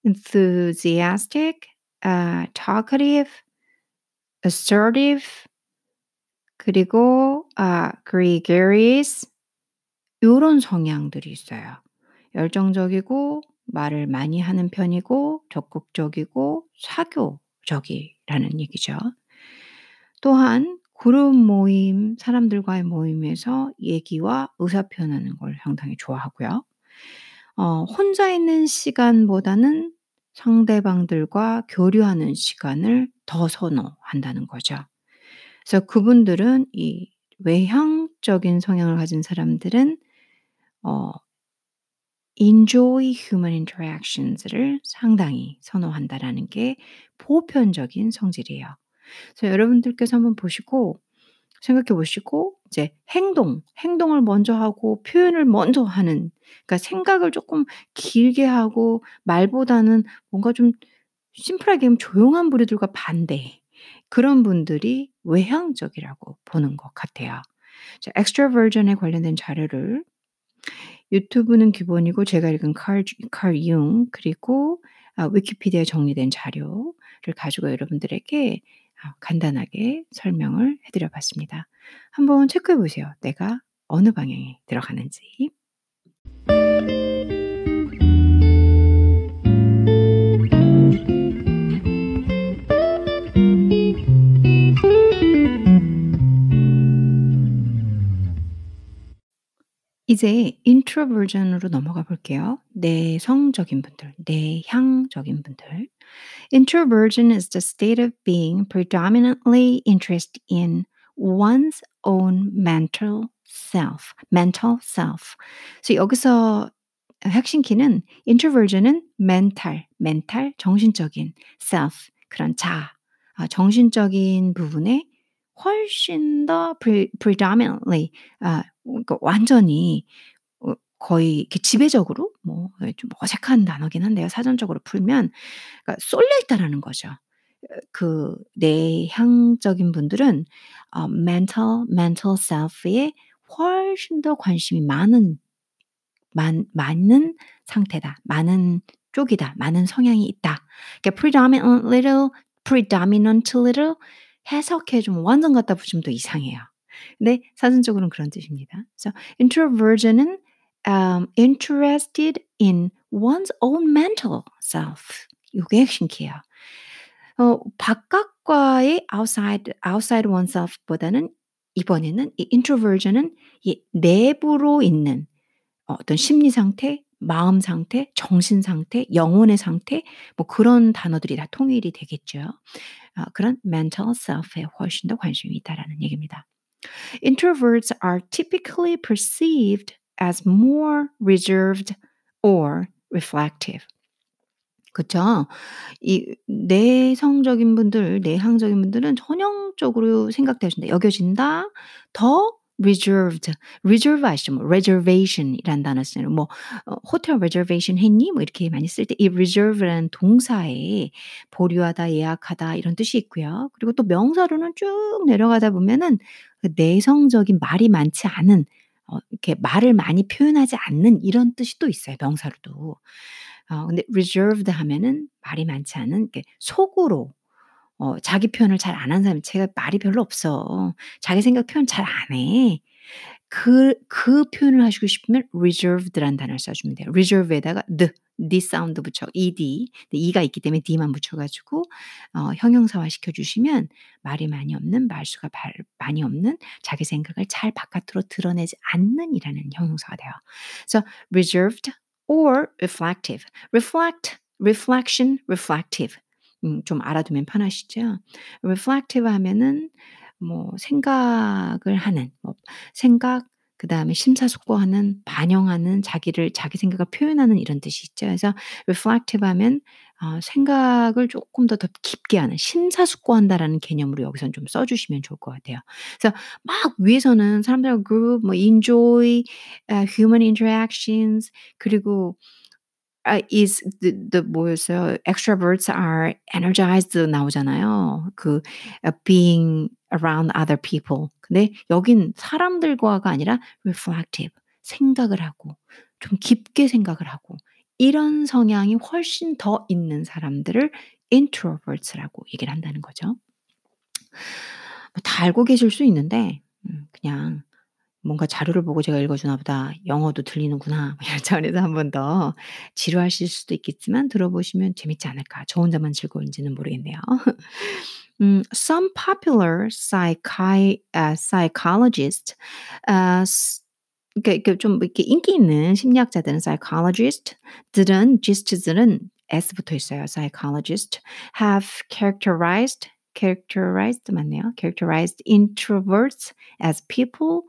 enthusiastic, uh, talkative, assertive, 그리고 아 gregarious 요런 성향들이 있어요. 열정적이고 말을 많이 하는 편이고 적극적이고 사교 적이라는 얘기죠. 또한 그룹 모임, 사람들과의 모임에서 얘기와 의사 표현하는 걸 상당히 좋아하고요. 어, 혼자 있는 시간보다는 상대방들과 교류하는 시간을 더 선호한다는 거죠. 그래서 그분들은 이 외향적인 성향을 가진 사람들은 어 enjoy human interactions를 상당히 선호한다라는 게 보편적인 성질이에요. 그래서 여러분들께서 한번 보시고 생각해 보시고 이제 행동, 행동을 먼저 하고 표현을 먼저 하는 그러니까 생각을 조금 길게 하고 말보다는 뭔가 좀 심플하게 조용한 부류들과 반대. 그런 분들이 외향적이라고 보는 것 같아요. 자, extroversion에 관련된 자료를 유튜브는 기본이고 제가 읽은 칼, 칼 융, 그리고 아, 위키피디아에 정리된 자료를 가지고 여러분들에게 아, 간단하게 설명을 해드려 봤습니다. 한번 체크해 보세요. 내가 어느 방향에 들어가는지. 이제 introversion으로 넘어가 볼게요. 내성적인 분들, 내향적인 분들. Introversion is the state of being predominantly interested in one's own mental self, mental self. 그래서 여기서 핵심 키는 introversion은 mental, mental 정신적인 self 그런 자, 정신적인 부분에 훨씬 더 predominantly 아 그러니까 완전히 어 거의 이렇게 지배적으로 뭐 좀 어색한 단어긴 한데요. 사전적으로 풀면 그러니까 쏠려 있다라는 거죠. 그 내향적인 분들은 어 mental mental self에 훨씬 더 관심이 많은 많 많은 상태다. 많은 쪽이다. 많은 성향이 있다. 그러니까 predominant little, predominant little 해석해 좀 완전 갖다 붙이면 또 이상해요. 근데 사전적으로는 그런 뜻입니다. 그래서 introversion은 um, interested in one's own mental self. 이게 핵심 키예요. 어, 바깥과의 outside, outside oneself보다는 이번에는 이 introversion은 이 내부로 있는 어떤 심리 상태, 마음 상태, 정신 상태, 영혼의 상태, 뭐 그런 단어들이 다 통일이 되겠죠. 어, 그런 mental self에 훨씬 더 관심이 있다라는 얘기입니다. Introverts are typically perceived as more reserved or reflective. 그쵸? 이 내성적인 분들, 내향적인 분들은 전형적으로 생각되신다, 여겨진다, 더 reserved. reserve 아시죠? 뭐 reservation이란 단어 쓰는 뭐 어, 호텔 reservation 했니? 뭐 이렇게 많이 쓸 때 이 reserve라는 동사에 보류하다, 예약하다 이런 뜻이 있고요. 그리고 또 명사로는 쭉 내려가다 보면은 그 내성적인 말이 많지 않은 어, 이렇게 말을 많이 표현하지 않는 이런 뜻이 또 있어요. 명사로도. 어, 근데 reserved 하면은 말이 많지 않은 이렇게 속으로 어 자기 표현을 잘 안 하는 사람이 "제가 말이 별로 없어. 자기 생각 표현 잘 안 해." 그 그 표현을 하시고 싶으면 reserved라는 단어를 써 주면 돼요. reserve에다가 the, the 사운드 붙여 ed. e가 있기 때문에 d만 붙여 가지고 어 형용사화 시켜 주시면 말이 많이 없는, 말수가 발 많이 없는, 자기 생각을 잘 바깥으로 드러내지 않는 이라는 형용사가 돼요. 그래서 reserved or reflective. reflect, reflection, reflective. 음, 좀 알아두면 편하시죠? reflective 하면은 뭐 생각을 하는, 뭐 생각, 그 다음에 심사숙고하는, 반영하는, 자기를, 자기 생각을 표현하는 이런 뜻이 있죠. 그래서 reflective 하면 어, 생각을 조금 더, 더 깊게 하는, 심사숙고한다라는 개념으로 여기선 좀 써주시면 좋을 것 같아요. 그래서 막 위에서는 사람들하고 group, 뭐 enjoy, uh, human interactions, 그리고 아 is the the 뭐였어요? extroverts are energized 나오잖아요. 그어 being around other people. 근데 여긴 사람들과가 아니라 reflective 생각을 하고 좀 깊게 생각을 하고 이런 성향이 훨씬 더 있는 사람들을 introverts라고 얘기를 한다는 거죠. 뭐 다 알고 계실 수 있는데 음 그냥 뭔가 자료를 보고 제가 읽어주나 보다. 영어도 들리는구나. 뭐 이런 차원에서 한 번 더 지루하실 수도 있겠지만 들어보시면 재밌지 않을까. 저 혼자만 즐거운지는 모르겠네요. 음, some popular psychi, uh, psychologists, uh, 그러니까 좀 이렇게 인기 있는 심리학자들은 psychologist들은 gist들은 s 붙어 있어요. psychologist have characterized characterized 맞네요. characterized introverts as people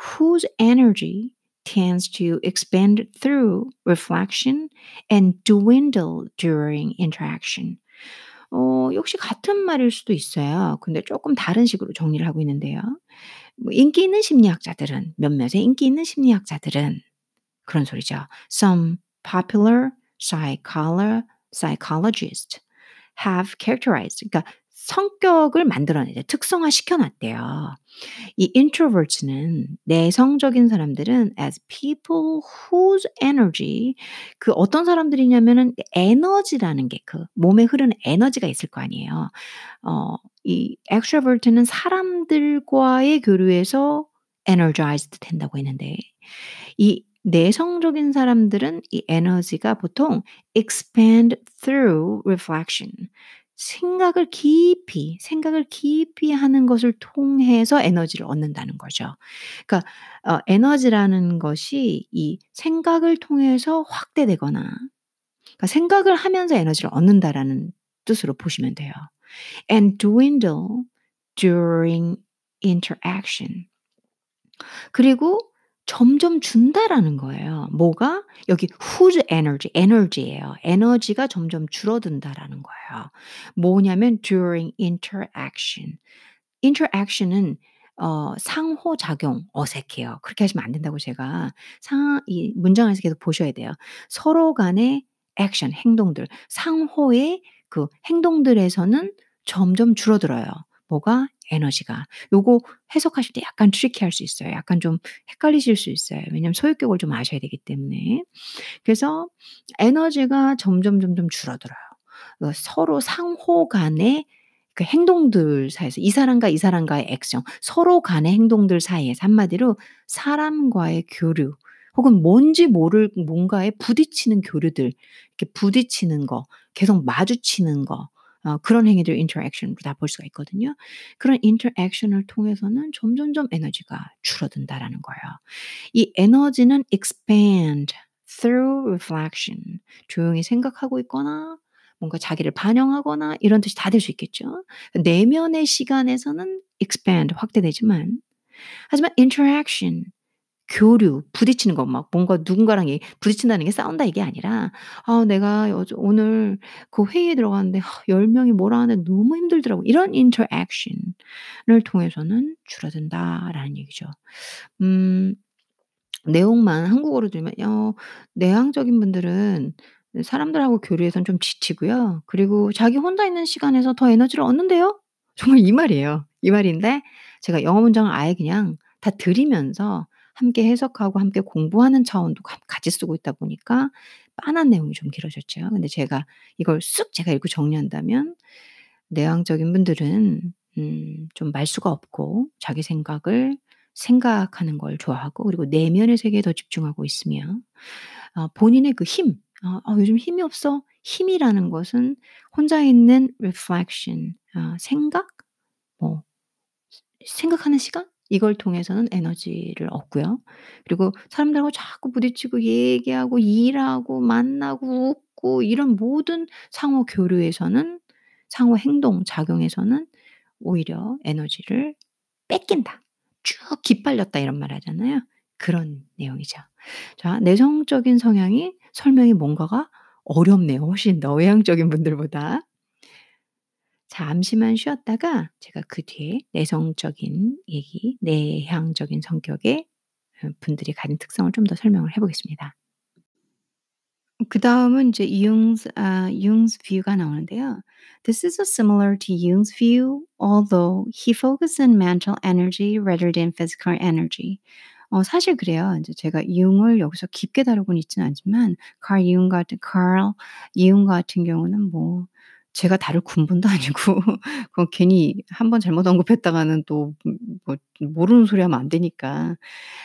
whose energy tends to expand through reflection and dwindle during interaction. 어, 역시 같은 말일 수도 있어요. 근데 조금 다른 식으로 정리를 하고 있는데요. 뭐 인기 있는 심리학자들은, 몇몇의 인기 있는 심리학자들은 그런 소리죠. Some popular psycholo, psychologists have characterized, 그러니까 성격을 만들어내죠. 특성화 시켜놨대요. 이 introverts는 내성적인 사람들은 as people whose energy 그 어떤 사람들이냐면은 에너지라는 게 그 몸에 흐르는 에너지가 있을 거 아니에요. 어, 이 extrovert는 사람들과의 교류에서 energized 된다고 했는데 이 내성적인 사람들은 이 에너지가 보통 expand through reflection 생각을 깊이, 생각을 깊이 하는 것을 통해서 에너지를 얻는다는 거죠. 그러니까 어 에너지라는 것이 이 생각을 통해서 확대되거나 그러니까 생각을 하면서 에너지를 얻는다라는 뜻으로 보시면 돼요. and dwindle during interaction. 그리고 점점 준다라는 거예요. 뭐가? 여기 whose energy, 에너지예요. 에너지가 점점 줄어든다라는 거예요. 뭐냐면 during interaction. interaction은 어, 상호작용, 어색해요. 그렇게 하시면 안 된다고 제가 상, 이 문장 에서 계속 보셔야 돼요. 서로 간의 액션, 행동들, 상호의 그 행동들에서는 점점 줄어들어요. 뭐가? 에너지가. 요거 해석하실 때 약간 트리키할 수 있어요. 약간 좀 헷갈리실 수 있어요. 왜냐하면 소유격을 좀 아셔야 되기 때문에. 그래서 에너지가 점점 점점 줄어들어요. 어 서로 상호 간의 그 행동들 사이에서 이 사람과 이 사람과의 액션, 서로 간의 행동들 사이에서 한마디로 사람과의 교류 혹은 뭔지 모를 뭔가에 부딪히는 교류들, 이렇게 부딪히는 거, 계속 마주치는 거 어 그런 행위들 interaction으로 다 볼 수가 있거든요. 그런 interaction을 통해서는 점점점 에너지가 줄어든다라는 거예요. 이 에너지는 expand through reflection. 조용히 생각하고 있거나 뭔가 자기를 반영하거나 이런 뜻이 다 될 수 있겠죠. 내면의 시간에서는 expand 확대되지만 하지만 interaction 교류, 부딪히는 거막 뭔가 누군가랑 이 부딪힌다는 게 싸운다 이게 아니라 '아 내가 오늘 그 회의에 들어갔는데 아 10 명이 뭐라 하는데 너무 힘들더라고.' 이런 interaction을 통해서는 줄어든다라는 얘기죠. 음 내용만 한국어로 들으면 어 내향적인 분들은 사람들하고 교류에선 좀 지치고요. 그리고 자기 혼자 있는 시간에서 더 에너지를 얻는데요. 정말 이 말이에요. 이 말인데 제가 영어 문장을 아예 그냥 다 들이면서 함께 해석하고 함께 공부하는 차원도 가 같이 쓰고 있다 보니까 빤한 내용이 좀 길어졌죠. 근데 제가 이걸 쓱 제가 읽고 정리한다면 내향적인 분들은 음 좀 말수가 없고 자기 생각을 생각하는 걸 좋아하고 그리고 내면의 세계에 더 집중하고 있으며 어 본인의 그 힘어 '아 요즘 힘이 없어.' 힘이라는 것은 혼자 있는 reflection 어 생각 뭐 생각하는 시간 이걸 통해서는 에너지를 얻고요. 그리고 사람들하고 자꾸 부딪히고 얘기하고 일하고 만나고 웃고 이런 모든 상호 교류에서는 상호 행동 작용에서는 오히려 에너지를 뺏긴다. 쭉 기빨렸다 이런 말 하잖아요. 그런 내용이죠. 자 내성적인 성향이 설명이 뭔가가 어렵네요. 훨씬 더 외향적인 분들보다. 잠시만 쉬었다가 제가 그 뒤에 내성적인 얘기, 내향적인 성격의 어 분들이 가진 특성을 좀 더 설명을 해 보겠습니다. 그 다음은 이제 Jung's 아 Jung's view가 나오는데요. This is similar to Jung's view although he focused on mental energy rather than physical energy. 어 사실 그래요. 인제 제가 융을 여기서 깊게 다루고는 있지는 않지만 Carl Jung 같은 Carl Jung 같은 경우는 뭐 제가 다룰 군분도 아니고 그 괜히 1 번 잘못 언급했다가는 또음뭐 모르는 소리 하면 안 되니까.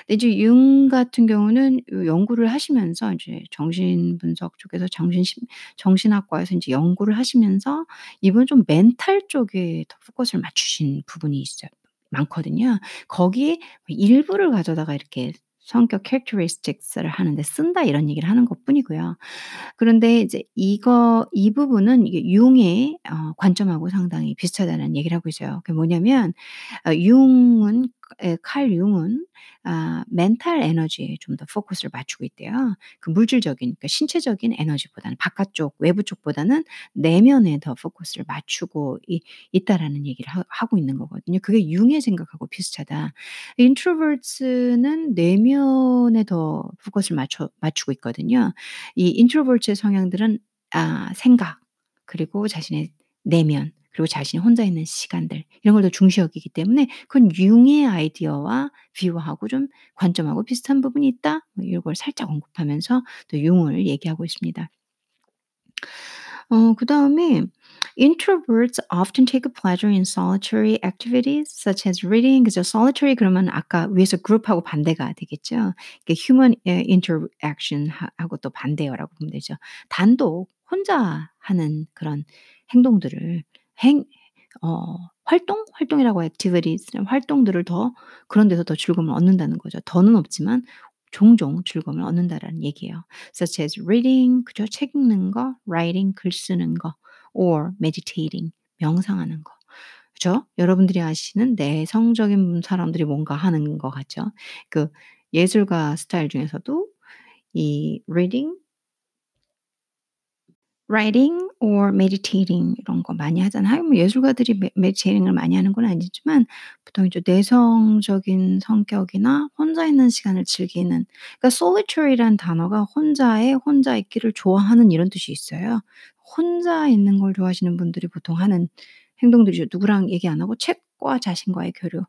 근데 이제 융 같은 경우는 요 연구를 하시면서 이제 정신분석 쪽에서 정신심 정신학과에서 인제 연구를 하시면서 이분은 좀 멘탈 쪽에 더 포커스를 맞추신 부분이 있어요 많거든요. 거기에 일부를 가져다가 이렇게 성격 characteristics를 하는데 쓴다 이런 얘기를 하는 것 뿐이고요. 그런데 이제 이거 이 부분은 이게 융의 어 관점하고 상당히 비슷하다는 얘기를 하고 있어요. 그게 뭐냐면 어 융은 예칼 융은 아 멘탈 에너지에 좀 더 포커스를 맞추고 있대요. 그 물질적인 그러니까 신체적인 에너지보다는 바깥쪽 외부 쪽보다는 내면에 더 포커스를 맞추고 이 있다라는 얘기를 하 하고 있는 거거든요. 그게 융의 생각하고 비슷하다. introverts는 내면에 더 포커스를 맞춰 맞추고 있거든요. 이 introvert의 성향들은 아 생각 그리고 자신의 내면 그리고 자신이 혼자 있는 시간들 이런 걸 더 중시 여기기 때문에 그건 융의 아이디어와 뷰하고 좀 관점하고 비슷한 부분이 있다. 뭐 요걸 살짝 언급하면서 또 융을 얘기하고 있습니다. 어 그 다음에 Introverts often take pleasure in solitary activities such as reading. 그죠. solitary 그러면 아까 위에서 group하고 반대가 되겠죠. 이게 human 예 interaction 하 하고 또 반대어라고 보면 되죠. 단독 혼자 하는 그런 행동들을 행 어 활동? 활동이라고 activities 활동들을 더 그런 데서 더 즐거움을 얻는다는 거죠. 더는 없지만 종종 즐거움을 얻는다라는 얘기예요. such as reading 그죠. 책 읽는 거, writing 글 쓰는 거 or meditating 명상하는 거. 그죠? 여러분들이 아시는 내성적인 사람들이 뭔가 하는 것 같죠. 그 예술가 스타일 중에서도 이 reading writing or meditating 이런 거 많이 하잖아요. 뭐 예술가들이 메 meditating을 많이 하는 건 아니지만 보통 이제 내성적인 성격이나 혼자 있는 시간을 즐기는 그러니까 solitary라는 단어가 혼자의 혼자 있기를 좋아하는 이런 뜻이 있어요. 혼자 있는 걸 좋아하시는 분들이 보통 하는 행동들이죠. 누구랑 얘기 안 하고 책과 자신과의 교류.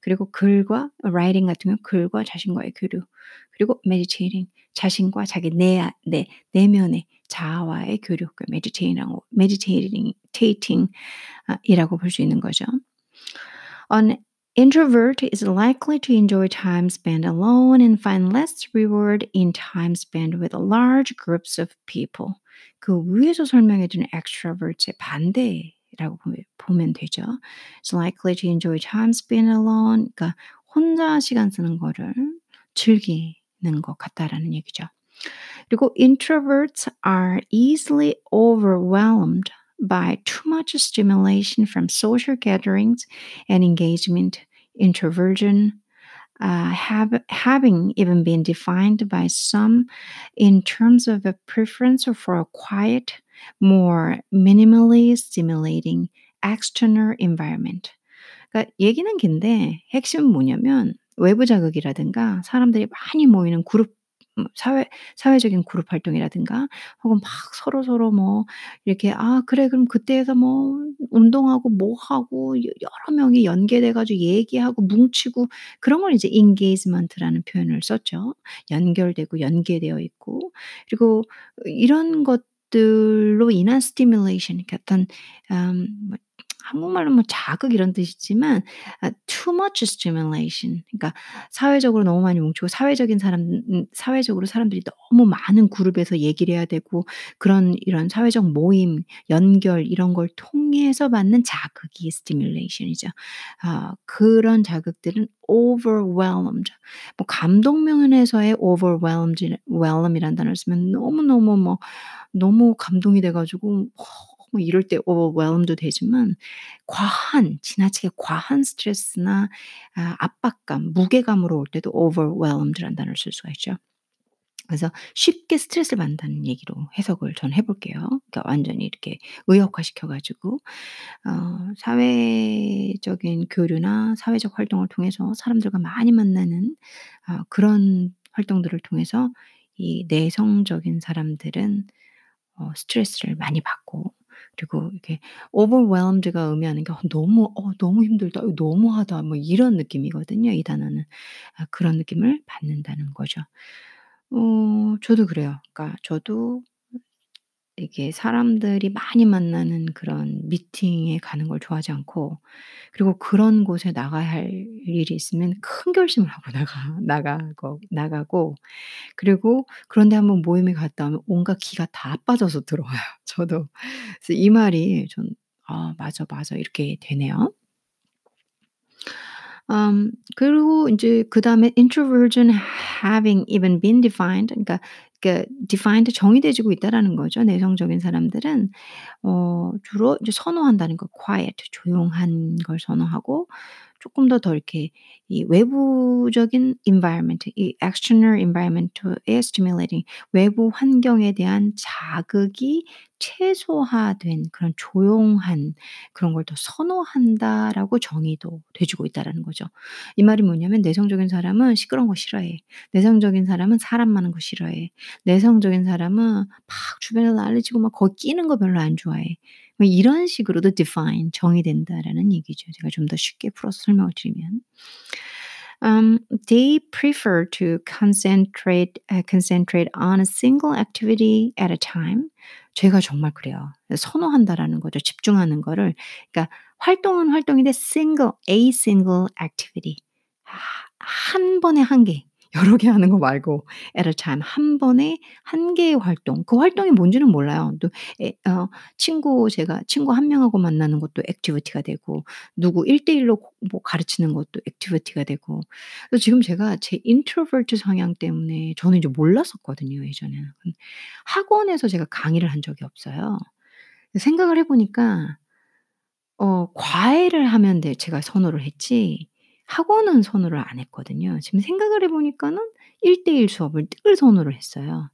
그리고 글과 writing 같은 경우 글과 자신과의 교류. 그리고 meditating 자신과 자기 내, 내 내면의 자아와의 교류. 그 meditating이라고 meditating, meditating 이라고 볼 수 있는 거죠. An introvert is likely to enjoy time spent alone and find less reward in time spent with large groups of people. 그 위에서 설명해준 extrovert의 반대라고 보면 되죠. It's likely to enjoy time spent alone. 그러니까 혼자 시간 쓰는 거를 즐기는 것 같다라는 얘기죠. 그리고 introverts are easily overwhelmed by too much stimulation from social gatherings and engagement. Introversion uh, have, having even been defined by some in terms of a preference for a quiet, more minimally stimulating external environment. 그러니까 얘기는 긴데 핵심은 뭐냐면 외부 자극이라든가 사람들이 많이 모이는 그룹 사회 사회적인 그룹 활동이라든가 혹은 막 서로 서로 뭐 이렇게 '아 그래 그럼 그때에서 뭐 운동하고 뭐 하고 여러 명이 연계돼 가지고 얘기하고 뭉치고' 그런 걸 이제 engagement라는 표현을 썼죠. 연결되고 연계되어 있고 그리고 이런 것 들로 인한 stimulation 그러니까 어떤 음뭐 한국말로 뭐 자극 이런 뜻이지만 아 too much stimulation 그러니까 사회적으로 너무 많이 뭉치고 사회적인 사람 음 사회적으로 사람들이 너무 많은 그룹에서 얘기를 해야 되고 그런 이런 사회적 모임, 연결 이런 걸 통해서 받는 자극이 stimulation이죠. 아 그런 자극들은 overwhelmed 뭐 감동 면에서의 overwhelmed whelm이라는 단어를 쓰면 너무 너무 뭐 너무 감동이 돼 가지고 뭐 이럴 때 overwhelm도 되지만 과한 지나치게 과한 스트레스나 아 압박감, 무게감으로 올 때도 overwhelmed라는 단어를 쓸 수가 있죠. 그래서 쉽게 스트레스를 받는다는 얘기로 해석을 전 해 볼게요. 그러니까 완전히 이렇게 의역화시켜 가지고 어 사회적인 교류나 사회적 활동을 통해서 사람들과 많이 만나는 어 그런 활동들을 통해서 이 내성적인 사람들은 어 스트레스를 많이 받고 그리고 이렇게 overwhelmed가 의미하는 게어 너무 어 너무 힘들다. 어 너무하다. 뭐 이런 느낌이거든요 이 단어는. 아 그런 느낌을 받는다는 거죠. 어 저도 그래요. 그러니까 저도 이게 사람들이 많이 만나는 그런 미팅에 가는 걸 좋아하지 않고 그리고 그런 곳에 나가야 할 일이 있으면 큰 결심을 하고 나가 나가고 나가고 그리고 그런 데 한번 모임에 갔다 오면 온갖 기가 다 빠져서 들어와요 저도. 그래서 이 말이 전 '아 맞아, 맞아.' 이렇게 되네요. 음 그리고 인제 그다음에 introversion having even been defined 그러니까 그러니까 defined 정의되지고 있다라는 거죠. 내성적인 사람들은 어 주로 이제 선호한다는 거 quiet 조용한 걸 선호하고 쪼끔 더더 이렇게 이 외부적인 environment 이 external environment에 stimulating 외부 환경에 대한 자극이 최소화된 그런 조용한 그런 걸 더 선호한다라고 정의도 돼지고 있다라는 거죠. 이 말이 뭐냐면 내성적인 사람은 시끄러운 거 싫어해. 내성적인 사람은 사람 많은 거 싫어해. 내성적인 사람은 막 주변에서 난리치고 막 거기 끼는 거 별로 안 좋아해. 뭐 이런 식으로도 define 정의된다라는 얘기죠. 제가 좀 더 쉽게 풀어서 설명을 드리면. Um, they prefer to concentrate uh, concentrate on a single activity at a time. 제가 정말 그래요. 선호한다라는 거죠. 집중하는 거를. 그러니까 활동은 활동인데 single, a single activity. 한 번에 한 개. 여러 개 하는 거 말고 at a time 한 번에 한 개의 활동. 그 활동이 뭔지는 몰라요. 또 에 어 친구 제가 친구 한 명하고 만나는 것도 activity가 되고 누구 1대 1로 뭐 가르치는 것도 activity가 되고. 그래서 지금 제가 제 introvert 성향 때문에 저는 이제 몰랐었거든요 예전에는. 학원에서 제가 강의를 한 적이 없어요. 생각을 해 보니까 어 과외를 하면 네 제가 선호를 했지 학원은 선호를 안 했거든요. 지금 생각을 해 보니까는 1대1 수업을 늘 선호를 했어요.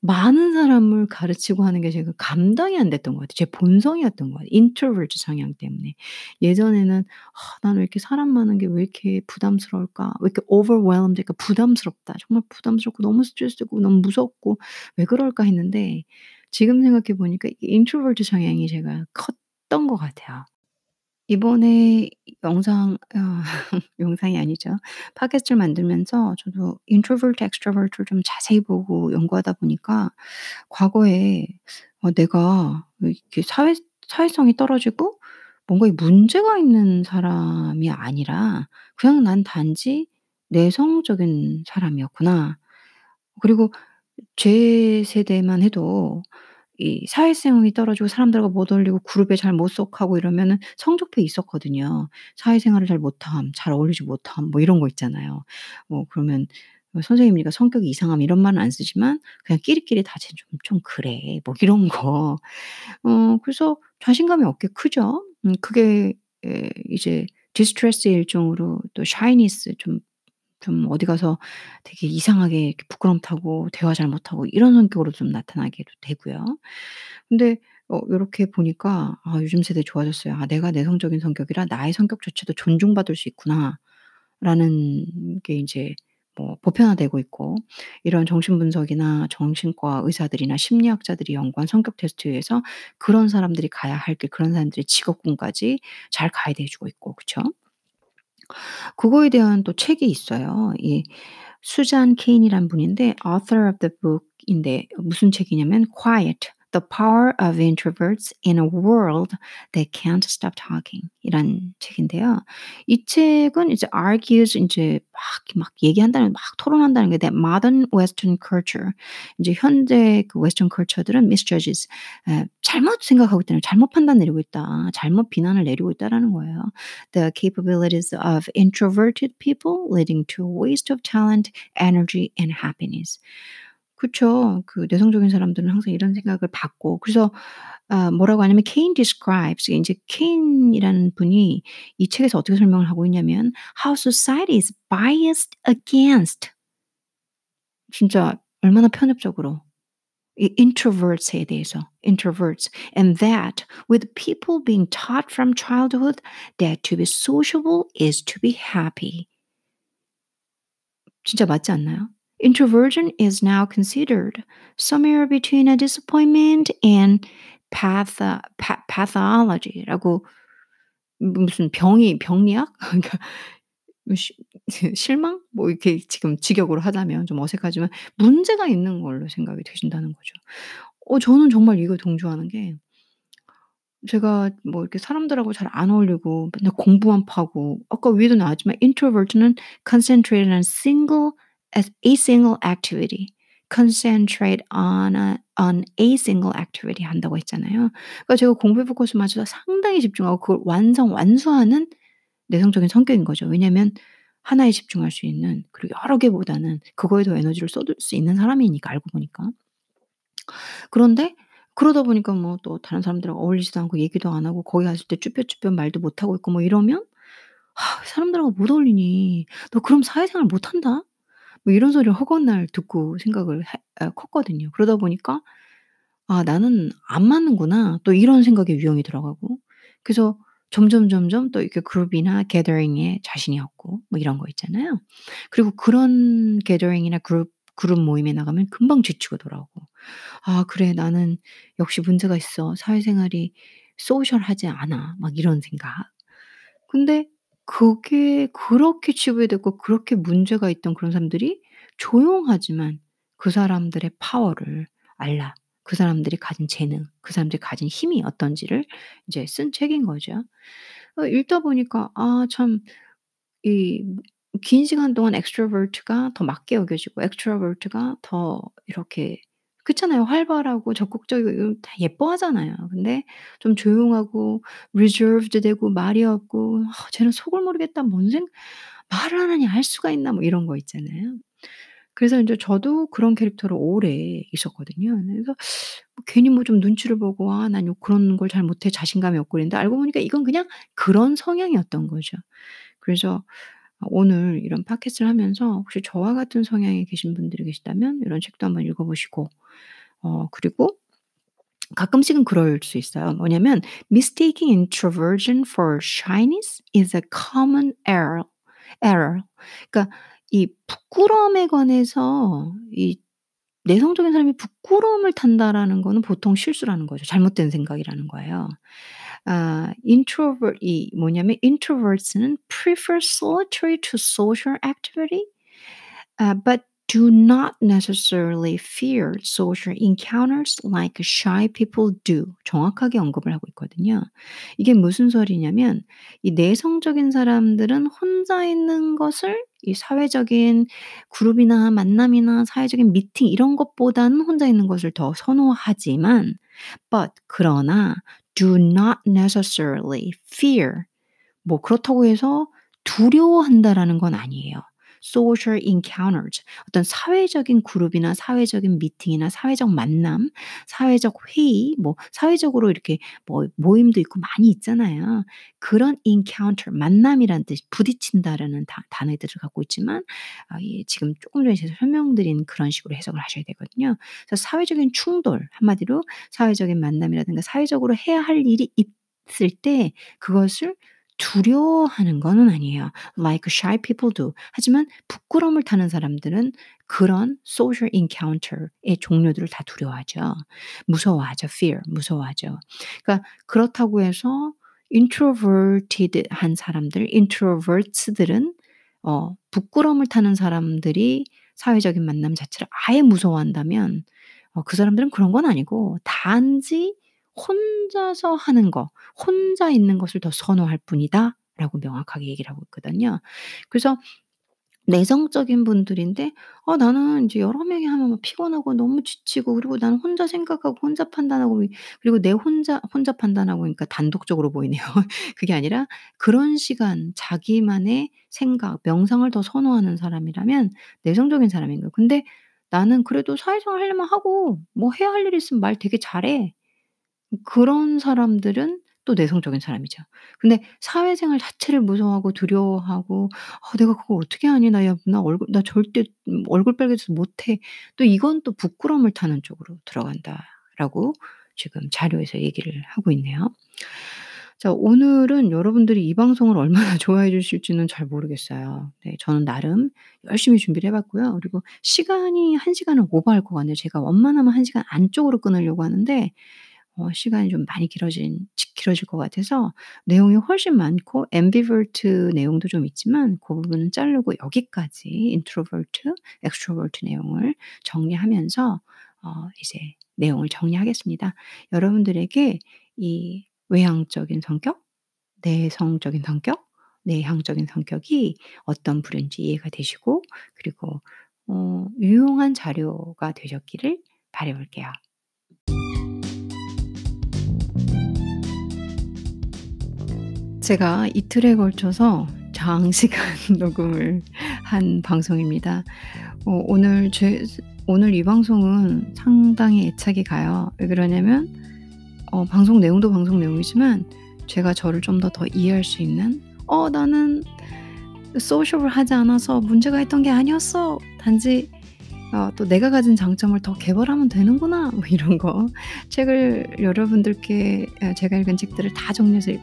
많은 사람을 가르치고 하는 게 제가 감당이 안 됐던 것 같아요. 제 본성이었던 것 같아요. introvert 성향 때문에. 예전에는 '아 나는 왜 이렇게 사람 많은 게 왜 이렇게 부담스러울까? 왜 이렇게 overwhelmed 그러니까 부담스럽다. 정말 부담스럽고 너무 스트레스되고 너무 무섭고 왜 그럴까?' 했는데 지금 생각해 보니까 이 introvert 성향이 제가 컸던 것 같아요. 이번에 영상 아 영상이 아니죠. 팟캐스트를 만들면서 저도 introvert, extrovert를 좀 자세히 보고 연구하다 보니까 과거에 어 내가 왜 이렇게 사회 사회성이 떨어지고 뭔가 이 문제가 있는 사람이 아니라 그냥 '난 단지 내성적인 사람이었구나.' 그리고 제 세대만 해도 이 사회성이 떨어지고 사람들과 못 어울리고 그룹에 잘 못 속하고 이러면은 성적표에 있었거든요. 사회생활을 잘 못함, 잘 어울리지 못함 뭐 이런 거 있잖아요. 뭐 그러면 뭐 선생님이니까 "성격이 이상함." 이런 말은 안 쓰지만 그냥 끼리끼리 다 "쟤 좀 좀 그래." 뭐 이런 거. 어 그래서 자신감이 없게 크죠. 음 그게 예 이제 디스트레스의 일종으로 또 shyness 좀 좀 어디 가서 되게 이상하게 부끄럼 타고 대화 잘 못하고 이런 성격으로 좀 나타나게도 되고요. 근데 어 요렇게 보니까 '아 요즘 세대 좋아졌어요. 아 내가 내성적인 성격이라 나의 성격조차도 존중받을 수 있구나.'라는 게 인제 뭐 보편화되고 있고 이런 정신분석이나 정신과 의사들이나 심리학자들이 연구한 성격 테스트에 의해서 그런 사람들이 가야 할 길 그런 사람들의 직업군까지 잘 가이드 해 주고 있고 그쵸? 그거에 대한 또 책이 있어요. 이 수잔 케인이라는 분인데 author of the book인데 무슨 책이냐면 Quiet: The Power of Introverts in a World That Can't Stop Talking 이란 책인데요. 이 책은 이제 argues 인제 막 막 얘기한다는 막 토론한다는 게 that modern Western culture 인제 현대 그 웨스턴 컬처들은 misjudges 예 잘못 생각하고 있다는 잘못 판단 내리고 있다. 잘못 비난을 내리고 있다라는 거예요. The capabilities of introverted people leading to waste of talent, energy and happiness. 그쵸. 그 내성적인 사람들은 항상 이런 생각을 받고 그래서 아 뭐라고 하냐면 Cain describes 인제 케인이라는 분이 이 책에서 어떻게 설명을 하고 있냐면 how society is biased against 진짜 얼마나 편협적으로 이 introverts에 대해서 introverts and that with people being taught from childhood that to be sociable is to be happy. 진짜 맞지 않나요? Introversion is now considered somewhere between a disappointment and patho pa pathology라고 무슨 병이 병리학? 그러니까 시 실망? 뭐 이렇게 지금 직역으로 하자면 좀 어색하지만 문제가 있는 걸로 생각이 되신다는 거죠. 어 저는 정말 이거 동조하는 게 제가 뭐 이렇게 사람들하고 잘 안 어울리고 맨날 공부만 파고 아까 위에도 나왔지만 introvert는 concentrated on single as a single activity. concentrate on a on a single activity 한다고 했잖아요. 그러니까 제가 공부에 포커스 맞춰서 상당히 집중하고 그걸 완성 완수하는 내성적인 성격인 거죠. 왜냐하면 하나에 집중할 수 있는 그리고 여러 개보다는 그거에 더 에너지를 쏟을 수 있는 사람이니까 알고 보니까. 그런데 그러다 보니까 뭐 또 다른 사람들하고 어울리지도 않고 얘기도 안 하고 거기 갔을 때 쭈뼛쭈뼛 말도 못 하고 있고 뭐 이러면 "아 사람들하고 못 어울리니? 너 그럼 사회생활 못 한다." 뭐 이런 소리를 허구한 듣고 생각을 해아 컸거든요. 그러다 보니까 '아 나는 안 맞는구나.' 또 이런 생각에 유형이 들어가고 그래서 점점 점점 또 이렇게 그룹이나 gathering에 자신이 없고 뭐 이런 거 있잖아요. 그리고 그런 gathering이나 그룹 그룹 모임에 나가면 금방 지치고 돌아오고 '아 그래 나는 역시 문제가 있어. 사회생활이 소셜하지 않아.' 막 이런 생각. 근데 그게 그렇게 치부됐고 그렇게 문제가 있던 그런 사람들이 조용하지만 그 사람들의 파워를 알라. 그 사람들이 가진 재능, 그 사람들이 가진 힘이 어떤지를 이제 쓴 책인 거죠. 어 읽다 보니까 아 참 이 긴 시간 동안 extrovert가 더 맞게 여겨지고 extrovert가 더 이렇게 그렇잖아요. 활발하고 적극적이고 다 예뻐하잖아요. 근데 좀 조용하고 reserved 되고 말이 없고 '아 쟤는 속을 모르겠다. 뭔 생 말을 안 하냐. 할 수가 있나.' 뭐 이런 거 있잖아요. 그래서 인제 저도 그런 캐릭터로 오래 있었거든요. 그래서 뭐 괜히 뭐 좀 눈치를 보고 '아 난 요 그런 걸 잘 못해.' 자신감이 없고 그랬는데 알고 보니까 이건 그냥 그런 성향이었던 거죠. 그래서 어 오늘 이런 팟캐스트를 하면서 혹시 저와 같은 성향에 계신 분들이 계시다면 이런 책도 한번 읽어 보시고 어 그리고 가끔씩은 그럴 수 있어요. 뭐냐면 "Mistaking introversion for shyness is a common error." error. 그러니까 이 부끄러움에 관해서 이 내성적인 사람이 부끄러움을 탄다라는 거는 보통 실수라는 거죠. 잘못된 생각이라는 거예요. 아 introvert이 뭐냐면 introverts는 prefer solitary to social activity, uh, but do not necessarily fear social encounters like shy people do. 정확하게 언급을 하고 있거든요. 이게 무슨 소리냐면 이 내성적인 사람들은 혼자 있는 것을 이 사회적인 그룹이나 만남이나 사회적인 미팅 이런 것보다는 혼자 있는 것을 더 선호하지만 but 그러나 do not necessarily fear 뭐 그렇다고 해서 두려워한다라는 건 아니에요. Social encounters 어떤 사회적인 그룹이나 사회적인 미팅이나 사회적 만남, 사회적 회의, 뭐 사회적으로 이렇게 뭐 모임도 있고 많이 있잖아요. 그런 encounter 만남이란 뜻, 부딪힌다라는 다, 단어들을 갖고 있지만 아, 예, 지금 조금 전에 제가 설명드린 그런 식으로 해석을 하셔야 되거든요. 그래서 사회적인 충돌 한마디로 사회적인 만남이라든가 사회적으로 해야 할 일이 있을 때 그것을 두려워하는 거는 아니에요. Like shy people do. 하지만 부끄러움을 타는 사람들은 그런 social encounter의 종류들을 다 두려워하죠. 무서워하죠. fear. 무서워하죠. 그러니까 그렇다고 해서 introverted 한 사람들, introverts들은 어, 부끄러움을 타는 사람들이 사회적인 만남 자체를 아예 무서워한다면 어, 그 사람들은 그런 건 아니고 단지 혼자서 하는 거, 혼자 있는 것을 더 선호할 뿐이다. 라고 명확하게 얘기를 하고 있거든요. 그래서 내성적인 분들인데 어 나는 이제 여러 명이 하면 막 피곤하고 너무 지치고 그리고 나는 혼자 생각하고 혼자 판단하고 그리고 내 혼자 혼자 판단하고 그러니까 단독적으로 보이네요. 그게 아니라 그런 시간 자기만의 생각, 명상을 더 선호하는 사람이라면 내성적인 사람인 거예요. 근데 나는 그래도 사회생활 하려면 하고 뭐 해야 할 일 있으면 말 되게 잘해. 그런 사람들은 또 내성적인 사람이죠. 근데 사회생활 자체를 무서워하고 두려워하고 '아 내가 그걸 어떻게 하니? 나 야 나 얼굴 나 절대 음 얼굴 빨개져서 못 해.' 또 이건 또 부끄러움을 타는 쪽으로 들어간다라고 지금 자료에서 얘기를 하고 있네요. 자 오늘은 여러분들이 이 방송을 얼마나 좋아해 주실지는 잘 모르겠어요. 네 저는 나름 열심히 준비를 해 봤고요. 그리고 시간이 1 시간을 오버할 것 같네요. 제가 웬만하면 1 시간 안쪽으로 끊으려고 하는데 어 시간이 좀 많이 길어진 길어질 것 같아서 내용이 훨씬 많고 ambivert 내용도 좀 있지만 그 부분은 자르고 여기까지 introvert, extrovert 내용을 정리하면서 어 이제 내용을 정리하겠습니다. 여러분들에게 이 외향적인 성격, 내성적인 성격, 내향적인 성격이 어떤 부류인지 이해가 되시고 그리고 어 유용한 자료가 되셨기를 바라 볼게요. 제가 이틀에 걸쳐서 장시간 녹음을 한 방송입니다. 어 오늘 제 오늘 이 방송은 상당히 애착이 가요. 왜 그러냐면 어 방송 내용도 방송 내용이지만 제가 저를 좀 더 더 이해할 수 있는 '어 나는 소셜을 하지 않아서 문제가 있던 게 아니었어. 단지 어 또 내가 가진 장점을 더 개발하면 되는구나.' 뭐 이런 거. 책을 여러분들께 예 제가 읽은 책들을 다 정리해서 이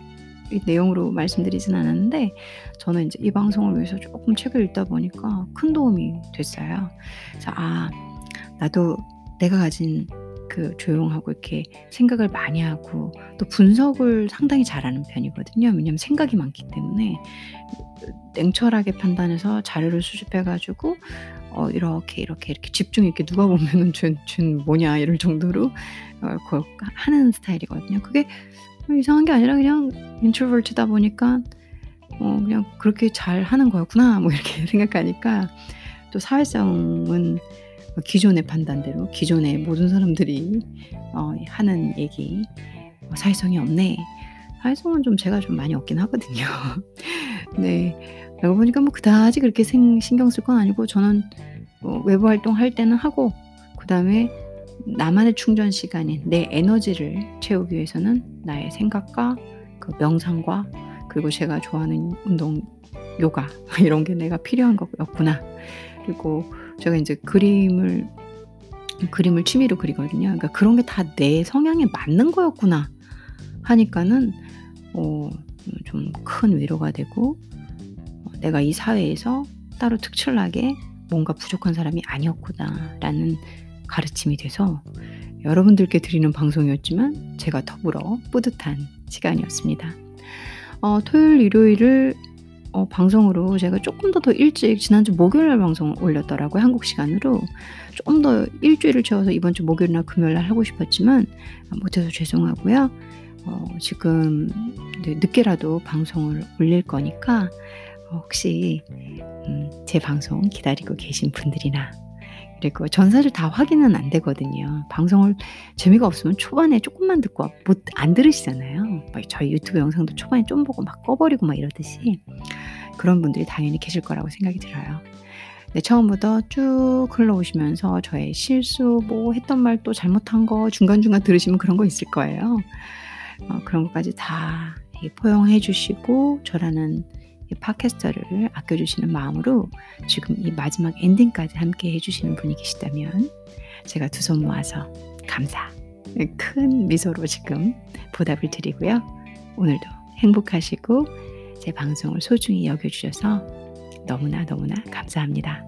내용으로 말씀드리진 않았는데 저는 인제 이 방송을 위해서 쪼끔 책을 읽다 보니까 큰 도움이 됐어요. 그래서 '아 나도 내가 가진 그 조용하고 이렇게 생각을 많이 하고 또 분석을 상당히 잘하는 편이거든요. 왜냐하면 생각이 많기 때문에 냉철하게 판단해서 자료를 수집해 가지고 어 이렇게, 이렇게, 이렇게 집중 있게 누가 보면은 '쟨 쟨 뭐냐.' 이럴 정도로 어그 하는 스타일이거든요. 그게 뭐 이상한 게 아니라 그냥 introvert다 보니까 어 그냥 '그렇게 잘 하는 거였구나.' 뭐 이렇게 생각하니까 또 사회성은 기존의 판단대로 기존의 모든 사람들이 어 하는 얘기 어 '사회성이 없네.' 사회성은 좀 제가 좀 많이 없긴 하거든요. 네. 그러고 보니까 뭐 그다지 그렇게 생 신경 쓸 건 아니고 저는 어 외부 활동 할 때는 하고 그 다음에 나만의 충전 시간인 내 에너지를 채우기 위해서는 나의 생각과 그 명상과 그리고 제가 좋아하는 운동 요가 이런 게 내가 필요한 거였구나. 그리고 제가 인제 그림을 그림을 취미로 그리거든요. 그러니까 '그런 게 다 내 성향에 맞는 거였구나.' 하니까는 어 좀 큰 위로가 되고 어 '내가 이 사회에서 따로 특출나게 뭔가 부족한 사람이 아니었구나.'라는 가르침이 돼서 여러분들께 드리는 방송이었지만 제가 더불어 뿌듯한 시간이었습니다. 어, 토요일, 일요일을 어, 방송으로 제가 조금 더 더 일찍 지난주 목요일 방송을 올렸더라고요. 한국 시간으로. 조금 더 일주일을 채워서 이번 주 목요일이나 금요일 날 하고 싶었지만 못해서 죄송하고요. 어, 지금 네, 늦게라도 방송을 올릴 거니까 어, 혹시 음, 제 방송 기다리고 계신 분들이나 그리고 전사를 다 확인은 안 되거든요. 방송을 재미가 없으면 초반에 조금만 듣고 못 안 들으시잖아요. 저희 유튜브 영상도 초반에 좀 보고 막 꺼버리고 막 이러듯이 그런 분들이 당연히 계실 거라고 생각이 들어요. 네, 처음부터 쭉 흘러오시면서 저의 실수, 뭐 했던 말 또 잘못한 거 중간중간 들으시면 그런 거 있을 거예요. 어, 그런 것까지 다 포용해 주시고 저라는 팟캐스터를 아껴주시는 마음으로 지금 이 마지막 엔딩까지 함께 해주시는 분이 계시다면 제가 두 손 모아서 감사 큰 미소로 지금 보답을 드리고요. 오늘도 행복하시고 제 방송을 소중히 여겨주셔서 너무나 너무나 감사합니다.